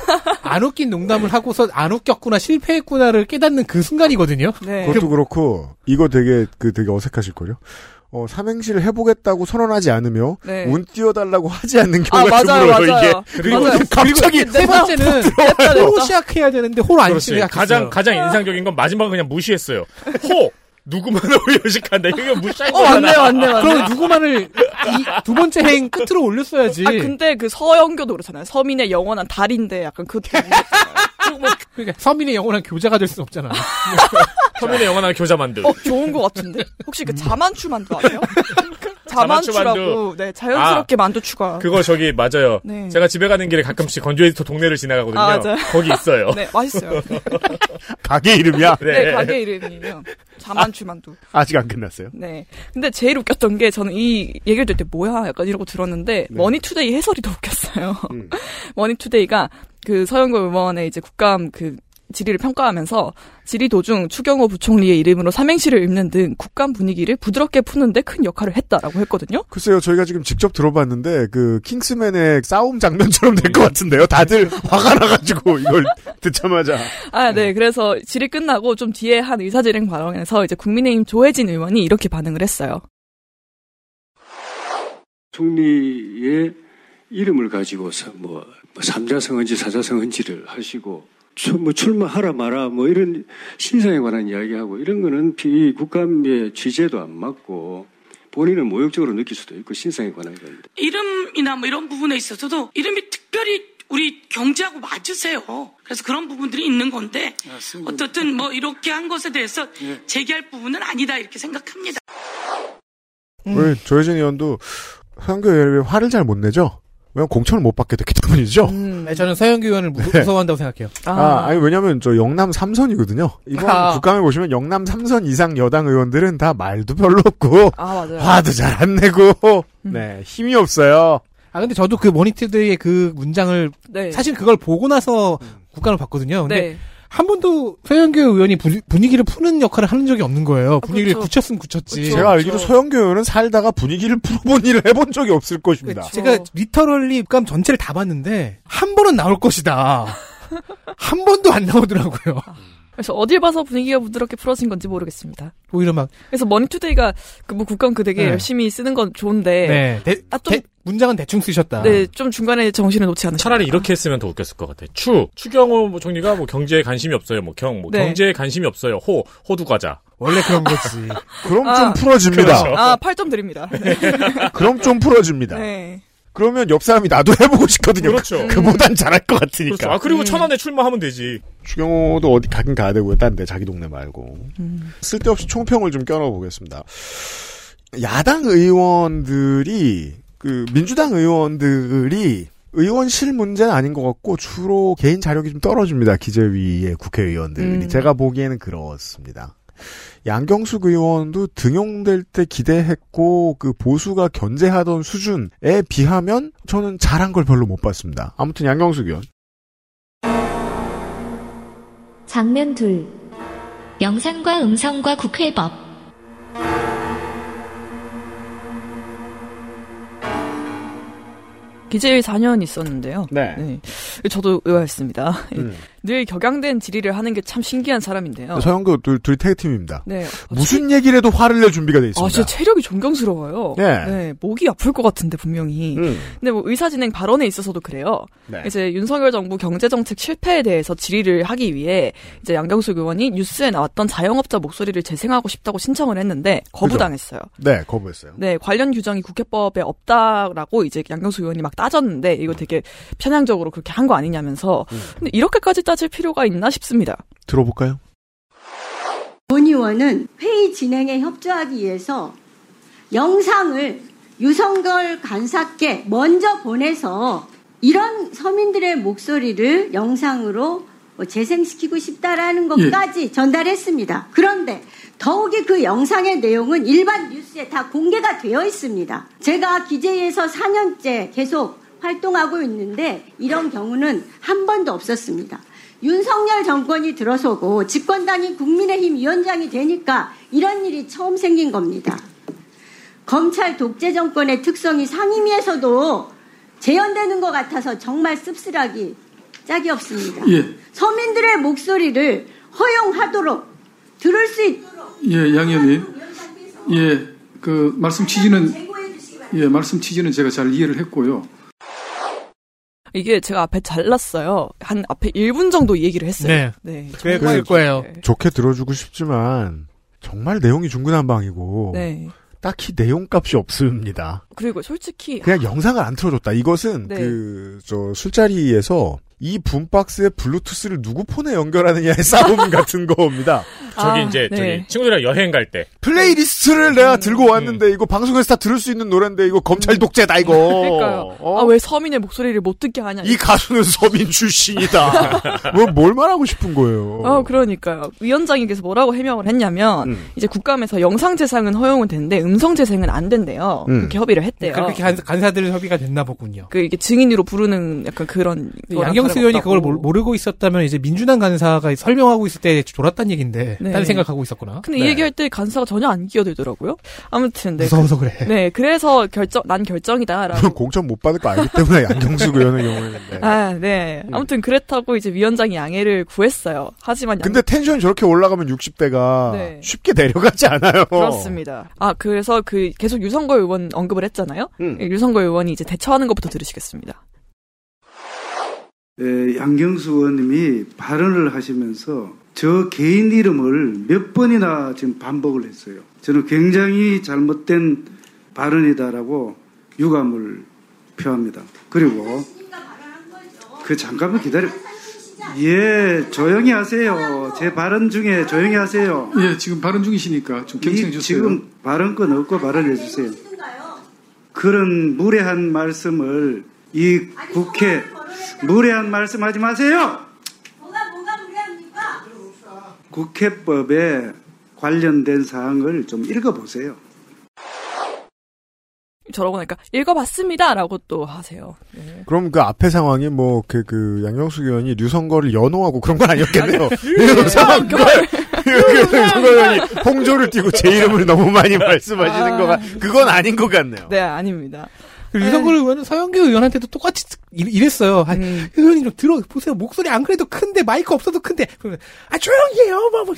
안 웃긴 농담을 하고서 안 웃겼구나, 실패했구나를 깨닫는 그 순간이거든요. 네. 그것도 그렇고 이거 되게 그 되게 어색하실 걸요. 어, 삼행시를 해보겠다고 선언하지 않으며 네. 운 띄워달라고 하지 않는 아, 경우가 맞아요, 드물어요 맞아요. 이게. 그리고, 맞아요. 갑자기 세 번째는 호로. 시작해야 되는데 호로 안. 시작했어요. 가장 가장 인상적인 건 마지막 그냥 무시했어요. 호 누구만 의식한다. 이거 무시한 어 거잖아. 맞네 맞네 맞네. 그럼 누구만을 이 두 번째 행 끝으로 올렸어야지. 아 근데 그 서영교도 그렇잖아요. 서민의 영원한 달인데 약간 그 그러니까 서민의 영원한 교자가 될수 없잖아. 서민의 영원한 교자 만두. 어, 좋은 것 같은데? 혹시 그 자만추 만두 아세요? 자만추 자만추라고. 네, 자연스럽게 만두 추가. 그거 저기 맞아요. 네. 제가 집에 가는 길에 가끔씩 건조 에디터 동네를 지나가거든요. 아, 맞아요. 거기 있어요. 네, 맛있어요. 가게 이름이야? 네, 가게 이름이에요. 자만추 만두. 아 직 안 끝났어요. 네. 근데 제일 웃겼던 게 저는 이 얘기를 들을 때 뭐야? 약간 이러고 들었는데 머니투데이 해설이 더 웃겼어요. 음. 머니투데이가 그 서영교 의원의 이제 국감 그 질의를 평가하면서 질의 도중 추경호 부총리의 이름으로 삼행시를 읽는 등 국감 분위기를 부드럽게 푸는데 큰 역할을 했다라고 했거든요. 글쎄요, 저희가 지금 직접 들어봤는데 그 킹스맨의 싸움 장면처럼 될 것 같은데요. 다들 화가 나가지고 이걸 듣자마자. 아, 네. 그래서 질의 끝나고 좀 뒤에 한 의사진행 발언에서 이제 국민의힘 조혜진 의원이 이렇게 반응을 했어요. 총리의 이름을 가지고서 뭐, 뭐 삼자성언지 사자성언지를 하시고 출, 뭐 출마하라 마라 뭐 이런 신상에 관한 이야기하고 이런 거는 비 국감의 취재도 안 맞고 본인은 모욕적으로 느낄 수도 있고 신상에 관한 건데 이름이나 뭐 이런 부분에 있어서도 이름이 특별히 우리 경제하고 맞으세요. 그래서 그런 부분들이 있는 건데 어떻든 뭐 이렇게 한 것에 대해서 제기할 부분은 아니다 이렇게 생각합니다. 왜 조혜진 의원도 의원이 화를 잘 못 내죠? 왜냐면 공천을 못 받게 됐기 때문이죠. 네, 저는 서영교 의원을 무, 네. 무서워한다고 생각해요. 아, 아 니 왜냐면 저 영남 3선이거든요. 이번 아. 국감에 보시면 영남 3선 이상 여당 의원들은 다 말도 별로 없고 아, 맞아요. 화도 잘 안 내고 네 힘이 없어요. 아 근데 저도 그 머니투데이의 그 문장을 네. 사실 그걸 보고 나서 국감을 봤거든요. 근데 네. 한 번도 서영교 의원이 분- 분위기를 푸는 역할을 하는 적이 없는 거예요. 분위기를 그렇죠. 굳혔으면 굳혔지. 제가 알기로 서영교 의원은 살다가 분위기를 풀어본 일을 해본 적이 없을 것입니다. 제가 literally 국감 전체를 다 봤는데 한 번은 나올 것이다. 한 번도 안 나오더라고요. 그래서 어딜 봐서 분위기가 부드럽게 풀어진 건지 모르겠습니다. 오히려 막 그래서 머니투데이가 그 뭐 국감 그 되게 네. 열심히 쓰는 건 좋은데 네, 대- 아, 좀, 대- 문장은 대충 쓰셨다. 네, 좀 중간에 정신을 놓지 않으셨 차라리 이렇게 했으면 더 웃겼을 것 같아. 추 추경호 뭐 총리가 뭐 경제에 관심이 없어요. 뭐 경, 뭐 네. 경제에 관심이 없어요. 호 호두 과자. 원래 그런 거지. 그럼 아, 좀 풀어집니다. 그렇죠. 아, 8점 드립니다. 네. 그럼 좀 풀어집니다. 네. 그러면 옆 사람이 나도 해보고 싶거든요. 그렇죠. 그 보단 잘할 것 같으니까. 그렇죠. 아 그리고 음. 천안에 출마하면 되지. 추경호도 어디 가긴 가야 되고요. 딴데 자기 동네 말고. 음. 쓸데없이 총평을 좀 껴넣어 보겠습니다. 야당 의원들이 그 민주당 의원들이 의원실 문제는 아닌 것 같고 주로 개인 자력이 좀 떨어집니다. 기재위의 국회의원들이 음. 제가 보기에는 그렇습니다. 양경숙 의원도 등용될 때 기대했고 그 보수가 견제하던 수준에 비하면 저는 잘한 걸 별로 못 봤습니다. 아무튼 양경숙 의원 장면 둘. 영상과 음성과 국회법. 기재위 4년 있었는데요. 네. 저도 의아했습니다. 음. 늘 격양된 질의를 하는 게 참 신기한 사람인데요. 서영교 둘, 둘이 태그팀입니다. 네. 무슨 얘기를 해도 화를 낼 준비가 돼 있습니다. 아, 진짜 체력이 존경스러워요. 네. 목이 아플 것 같은데, 분명히. 음. 근데 뭐 의사진행 발언에 있어서도 그래요. 네. 이제 윤석열 정부 경제정책 실패에 대해서 질의를 하기 위해 이제 양경숙 의원이 뉴스에 나왔던 자영업자 목소리를 재생하고 싶다고 신청을 했는데 거부당했어요. 네, 거부했어요. 네, 관련 규정이 국회법에 없다라고 이제 양경수 의원이 막 따졌는데 이거 되게 편향적으로 그렇게 한 거 아니냐면서 음. 근데 이렇게까지 따질 필요가 있나 싶습니다. 들어볼까요? 본 의원은 회의 진행에 협조하기 위해서 영상을 유성걸 간사께 먼저 보내서 이런 서민들의 목소리를 영상으로 뭐 재생시키고 싶다라는 것까지 전달했습니다. 그런데 더욱이 그 영상의 내용은 일반 뉴스에 다 공개가 되어 있습니다. 제가 기재위에서 4년째 계속 활동하고 있는데 이런 경우는 한 번도 없었습니다. 윤석열 정권이 들어서고 집권당이 국민의힘 위원장이 되니까 이런 일이 처음 생긴 겁니다. 검찰 독재 정권의 특성이 상임위에서도 재현되는 것 같아서 정말 씁쓸하기 짝이 없습니다. 예. 서민들의 목소리를 허용하도록 들을 수 있도록 예, 양 의원님. 예, 그 말씀 취지는 예, 말씀 취지는 제가 잘 이해를 했고요. 이게 제가 앞에 잘랐어요. 한 앞에 1분 정도 얘기를 했어요. 네. 정말 그럴 거예요. 네. 좋게 들어주고 싶지만 정말 내용이 중구난방이고 네. 딱히 내용값이 없습니다. 그리고 솔직히 그냥 영상을 안 틀어줬다. 이것은 네. 그저 술자리에서 이 boombox에 블루투스를 누구 폰에 연결하느냐의 싸움 같은 거입니다. 저기 아, 이제 네. 저기 친구들이랑 여행 갈 때 playlist를 음. 내가 들고 왔는데 이거 방송에서 다 들을 수 있는 노래인데 이거 검찰 독재다 이거. 그러니까요. 어? 아 왜 서민의 목소리를 못 듣게 하냐. 이 가수는 서민 출신이다. 뭐, 뭘 말하고 싶은 거예요. 어, 그러니까요. 위원장님께서 뭐라고 해명을 했냐면, 음. 이제 국감에서 영상 재생은 허용은 되는데 음성 재생은 안 된대요. 음. 그렇게 협의를 했대요. 그렇게 간, 간사들 협의가 됐나 보군요. 그 이게 증인으로 부르는 약간 그런. 양경 수 양경수 의원이 없다고. 그걸 모르- 모르고 있었다면 이제 민주당 간사가 설명하고 있을 때 졸았단 얘긴데 네. 딴 생각하고 있었구나. 근데 이 얘기할 때 간사가 전혀 안 끼어들더라고요. 아무튼 네. 무서워서 그래. 네, 그래서 결정 난 결정이다라고. 공천 못 받을 거 알기 때문에 양경수 의원의 경우에는. 네. 아, 네. 아무튼 그렇다고 이제 위원장이 양해를 구했어요. 하지만 양... 근데 텐션이 저렇게 올라가면 60대가 네. 쉽게 내려가지 않아요. 그렇습니다. 아, 그래서 그 계속 유성걸 의원 언급을 했잖아요. 음. 유성걸 의원이 이제 대처하는 것부터 들으시겠습니다. 에, 양경수 의원님이 발언을 하시면서 저 개인 이름을 몇 번이나 지금 반복을 했어요. 저는 굉장히 잘못된 발언이다라고 유감을 표합니다. 그리고 그 잠깐만 기다려. 예, 조용히 하세요. 제 발언 중에 조용히 하세요. 예, 지금 발언 중이시니까 좀 경청해 이- 주세요. 지금 발언권 없고 발언해 주세요. 그런 무례한 말씀을 이 국회 무례한 말씀하지 마세요. 국회법에 관련된 사항을 좀 읽어보세요. 저러고 나니까 읽어봤습니다라고 또 하세요. 네. 그럼 그 앞에 상황이 뭐그 그 양경수 의원이 류선거를 연호하고 그런 건 아니었겠네요. 류선거 의원이 홍조를 띄고 제 이름을 너무 많이 말씀하시는 거가 그건 아닌 것 같네요. 네, 아닙니다. 그 유성걸 의원은 서영교 의원한테도 똑같이 이- 이랬어요. 한, 음. 의원님 좀 들어 보세요. 목소리 안 그래도 큰데 마이크 없어도 큰데 그러면 아 조용히 해요. 막, 막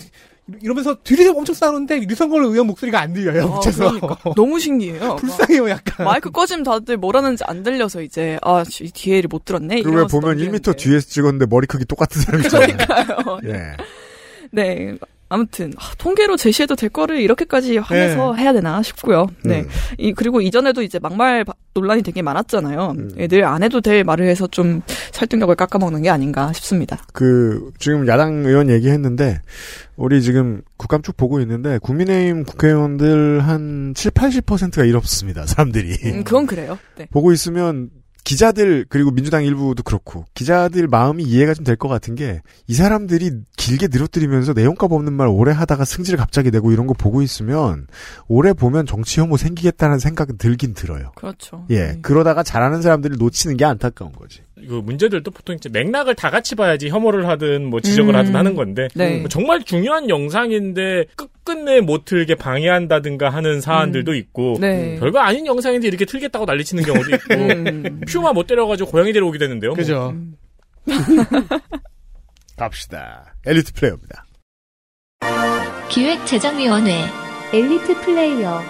이러면서 뒤에서 엄청 싸우는데 유성걸 의원 목소리가 안 들려요. 아, 그래서 그러니까. 너무 신기해요. 불쌍해요, 약간. 마이크 꺼지면 다들 뭐라는지 안 들려서 이제 아 이 뒤에를 못 들었네. 그왜 이러면서 보면 넘기는데. 1m 뒤에서 찍었는데 머리 크기 똑같은 사람 있잖아요. 그러니까요. 예. 네. 아무튼 아, 통계로 제시해도 될 거를 이렇게까지 하면서 해야 되나 싶고요. 네. 음. 이 그리고 이전에도 이제 막말 바- 논란이 되게 많았잖아요. 음. 애들 안 해도 될 말을 해서 좀 설득력을 깎아먹는 게 아닌가 싶습니다. 그 지금 야당 의원 얘기했는데 우리 지금 국감 쭉 보고 있는데 국민의힘 국회의원들 한 7, 80%가 이렇습니다. 사람들이. 음, 그건 그래요. 네. 보고 있으면 기자들 그리고 민주당 일부도 그렇고 기자들 마음이 이해가 좀 될 것 같은 게 이 사람들이 길게 늘어뜨리면서 내용값 없는 말 오래 하다가 승질 갑자기 내고 이런 거 보고 있으면 오래 보면 정치 혐오 생기겠다는 생각이 들긴 들어요. 그렇죠. 예, 그러다가 잘하는 사람들을 놓치는 게 안타까운 거지. 그 문제들도 보통 이제 맥락을 다 같이 봐야지 혐오를 하든 뭐 지적을 음. 하든 하는 건데 네. 뭐 정말 중요한 영상인데 끝끝내 못 틀게 방해한다든가 하는 사안들도 있고 네. 별거 아닌 영상인데 이렇게 틀겠다고 난리치는 경우도 있고 음. 퓨마 못 때려가지고 고양이 데려오게 되는데요. 뭐. 그죠. 갑시다. 엘리트 플레이어입니다. 기획재정위원회 엘리트 플레이어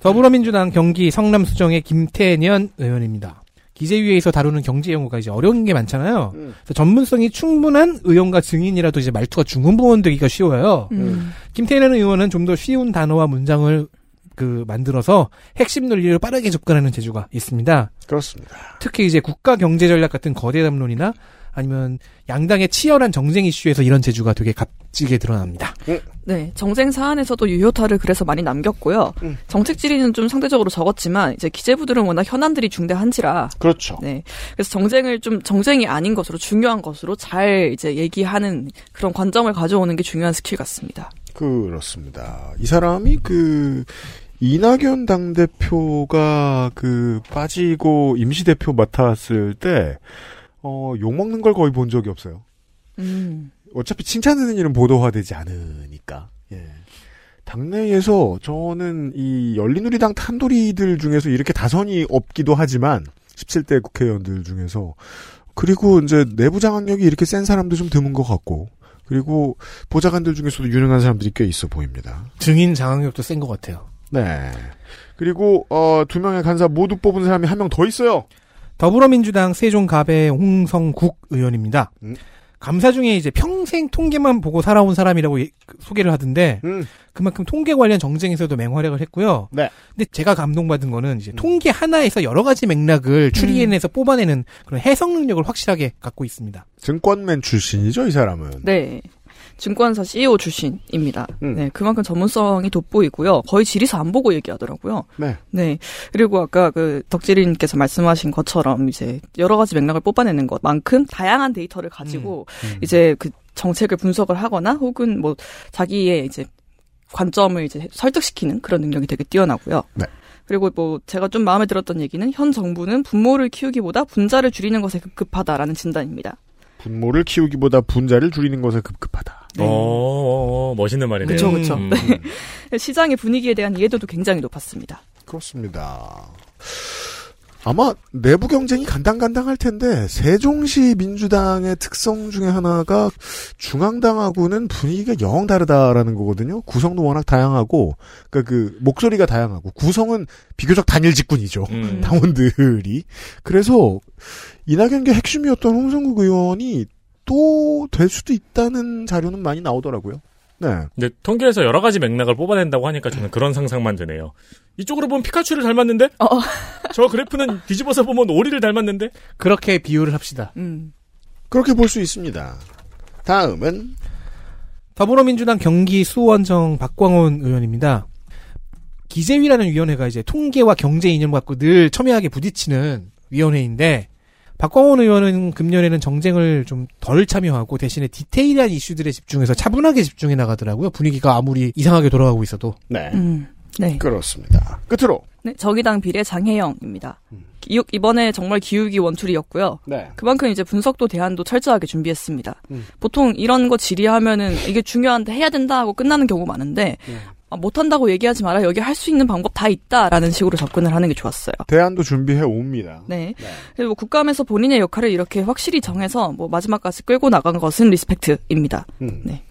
더불어민주당 경기 성남 수정의 김태년 의원입니다. 기재위에서 다루는 경제 연구가 이제 어려운 게 많잖아요. 그래서 전문성이 충분한 의원과 증인이라도 이제 말투가 중문보원되기가 쉬워요. 음. 김태년 의원은 좀 더 쉬운 단어와 문장을 그 만들어서 핵심 논리를 빠르게 접근하는 재주가 있습니다. 그렇습니다. 특히 이제 국가 경제 전략 같은 거대 담론이나 아니면 양당의 치열한 정쟁 이슈에서 이런 재주가 되게 값 지게 드러납니다. 네, 정쟁 사안에서도 유효타를 그래서 많이 남겼고요. 정책 질의는 좀 상대적으로 적었지만 이제 기재부들은 워낙 현안들이 중대한지라 그렇죠. 네. 그래서 정쟁을 좀 정쟁이 아닌 것으로 중요한 것으로 잘 이제 얘기하는 그런 관점을 가져오는 게 중요한 스킬 같습니다. 그렇습니다. 이 사람이 그 이낙연 당대표가 그 빠지고 임시대표 맡았을 때, 어, 욕먹는 걸 거의 본 적이 없어요. 음. 어차피 칭찬하는 일은 보도화되지 않으니까. 예. 당내에서 저는 이 열린우리당 탄도리들 중에서 이렇게 다선이 없기도 하지만 17대 국회의원들 중에서 그리고 이제 내부 장악력이 이렇게 센 사람도 좀 드문 것 같고 그리고 보좌관들 중에서도 유능한 사람들이 꽤 있어 보입니다. 증인 장악력도 센 것 같아요. 네. 그리고 어, 두 명의 간사 모두 뽑은 사람이 한 명 더 있어요. 더불어민주당 세종갑의 홍성국 의원입니다. 음. 감사 중에 이제 평생 통계만 보고 살아온 사람이라고 예- 그 소개를 하던데 음. 그만큼 통계 관련 정쟁에서도 맹활약을 했고요. 네. 근데 제가 감동받은 거는 이제 통계 하나에서 여러 가지 맥락을 추리해내서 뽑아내는 그런 해석 능력을 확실하게 갖고 있습니다. 증권맨 출신이죠, 이 사람은. 네. 증권사 CEO 출신입니다. 음. 네, 그만큼 전문성이 돋보이고요. 거의 지리서 안 보고 얘기하더라고요. 네. 네. 그리고 아까 그 덕질인께서 말씀하신 것처럼 이제 여러 가지 맥락을 뽑아내는 것만큼 다양한 데이터를 가지고 음. 이제 그 정책을 분석을 하거나 혹은 뭐 자기의 이제 관점을 이제 설득시키는 그런 능력이 되게 뛰어나고요. 네. 그리고 뭐 제가 좀 마음에 들었던 얘기는 현 정부는 분모를 키우기보다 분자를 줄이는 것에 급급하다라는 진단입니다. 분모를 키우기보다 분자를 줄이는 것에 급급하다. 어, 어, 어, 멋있는 말이네요. 그렇죠, 그렇죠. 음. 네. 시장의 분위기에 대한 이해도도 굉장히 높았습니다. 그렇습니다. 아마 내부 경쟁이 간당간당할 텐데 세종시 민주당의 특성 중에 하나가 중앙당하고는 분위기가 영 다르다라는 거거든요. 구성도 워낙 다양하고 그러니까 그 목소리가 다양하고 구성은 비교적 단일 직군이죠. 음. 당원들이 그래서 이낙연계 핵심이었던 홍성국 의원이 또 될 수도 있다는 자료는 많이 나오더라고요. 네. 근데 통계에서 여러 가지 맥락을 뽑아낸다고 하니까 저는 그런 상상만 드네요. 이쪽으로 보면 피카츄를 닮았는데? 저 그래프는 뒤집어서 보면 오리를 닮았는데? 그렇게 비유를 합시다. 음. 그렇게 볼 수 있습니다. 다음은 더불어민주당 경기 수원정 박광원 의원입니다. 기재위라는 위원회가 이제 통계와 경제 이념을 갖고 늘 첨예하게 부딪히는 위원회인데 박광원 의원은 금년에는 정쟁을 좀 덜 참여하고 대신에 디테일한 이슈들에 집중해서 차분하게 집중해 나가더라고요. 분위기가 아무리 이상하게 돌아가고 있어도. 네. 음, 네. 그렇습니다. 끝으로 네, 정의당 비례 장혜영입니다. 기- 이번에 정말 기후기 원출이었고요. 네. 그만큼 이제 분석도 대안도 철저하게 준비했습니다. 음. 보통 이런 거 질의하면은 이게 중요한데 해야 된다 하고 끝나는 경우 많은데 아, 못한다고 얘기하지 마라. 여기 할 수 있는 방법 다 있다라는 식으로 접근을 하는 게 좋았어요. 대안도 준비해 옵니다. 네. 그리고 뭐 국감에서 본인의 역할을 이렇게 확실히 정해서 뭐 마지막까지 끌고 나간 것은 리스펙트입니다. 음. 네.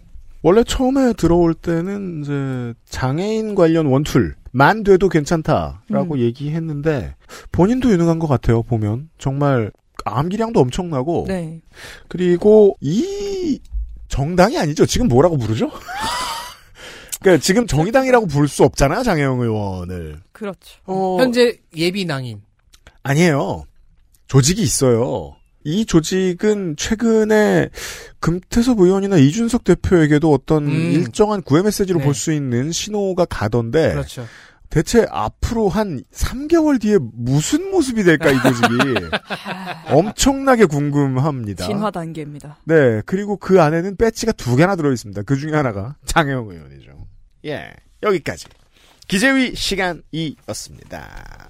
원래 처음에 들어올 때는 이제 장애인 관련 원툴 만 돼도 괜찮다라고 음. 얘기했는데 본인도 유능한 것 같아요. 보면 정말 암기량도 엄청나고 네. 그리고 이 정당이 아니죠. 지금 뭐라고 부르죠? 그러니까 지금 정의당이라고 부를 수 없잖아요. 장혜영 의원을. 그렇죠. 어, 현재 예비 낭인. 아니에요. 조직이 있어요. 이 조직은 최근에 금태섭 의원이나 이준석 대표에게도 어떤 음. 일정한 구애 메시지로 네. 볼수 있는 신호가 가던데 그렇죠. 대체 앞으로 한 3개월 뒤에 무슨 모습이 될까 이 조직이 엄청나게 궁금합니다. 진화 단계입니다. 네, 그리고 그 안에는 배지가 두 개나 들어 있습니다. 그 중에 하나가 장혜영 의원이죠. 예, 여기까지 기재위 시간이었습니다.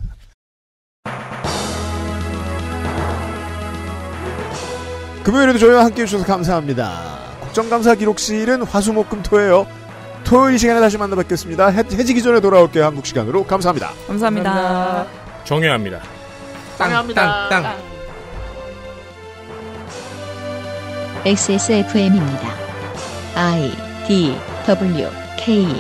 금요일에도 저희와 함께 해주셔서 감사합니다. 국정감사 기록실은 화수목금토예요. 토요일 이 시간에 다시 만나 뵙겠습니다. 해, 해지기 전에 돌아올게요. 한국 시간으로 감사합니다. 감사합니다. 정해합니다. 땅, 땅, 땅. XSFM입니다. I D W K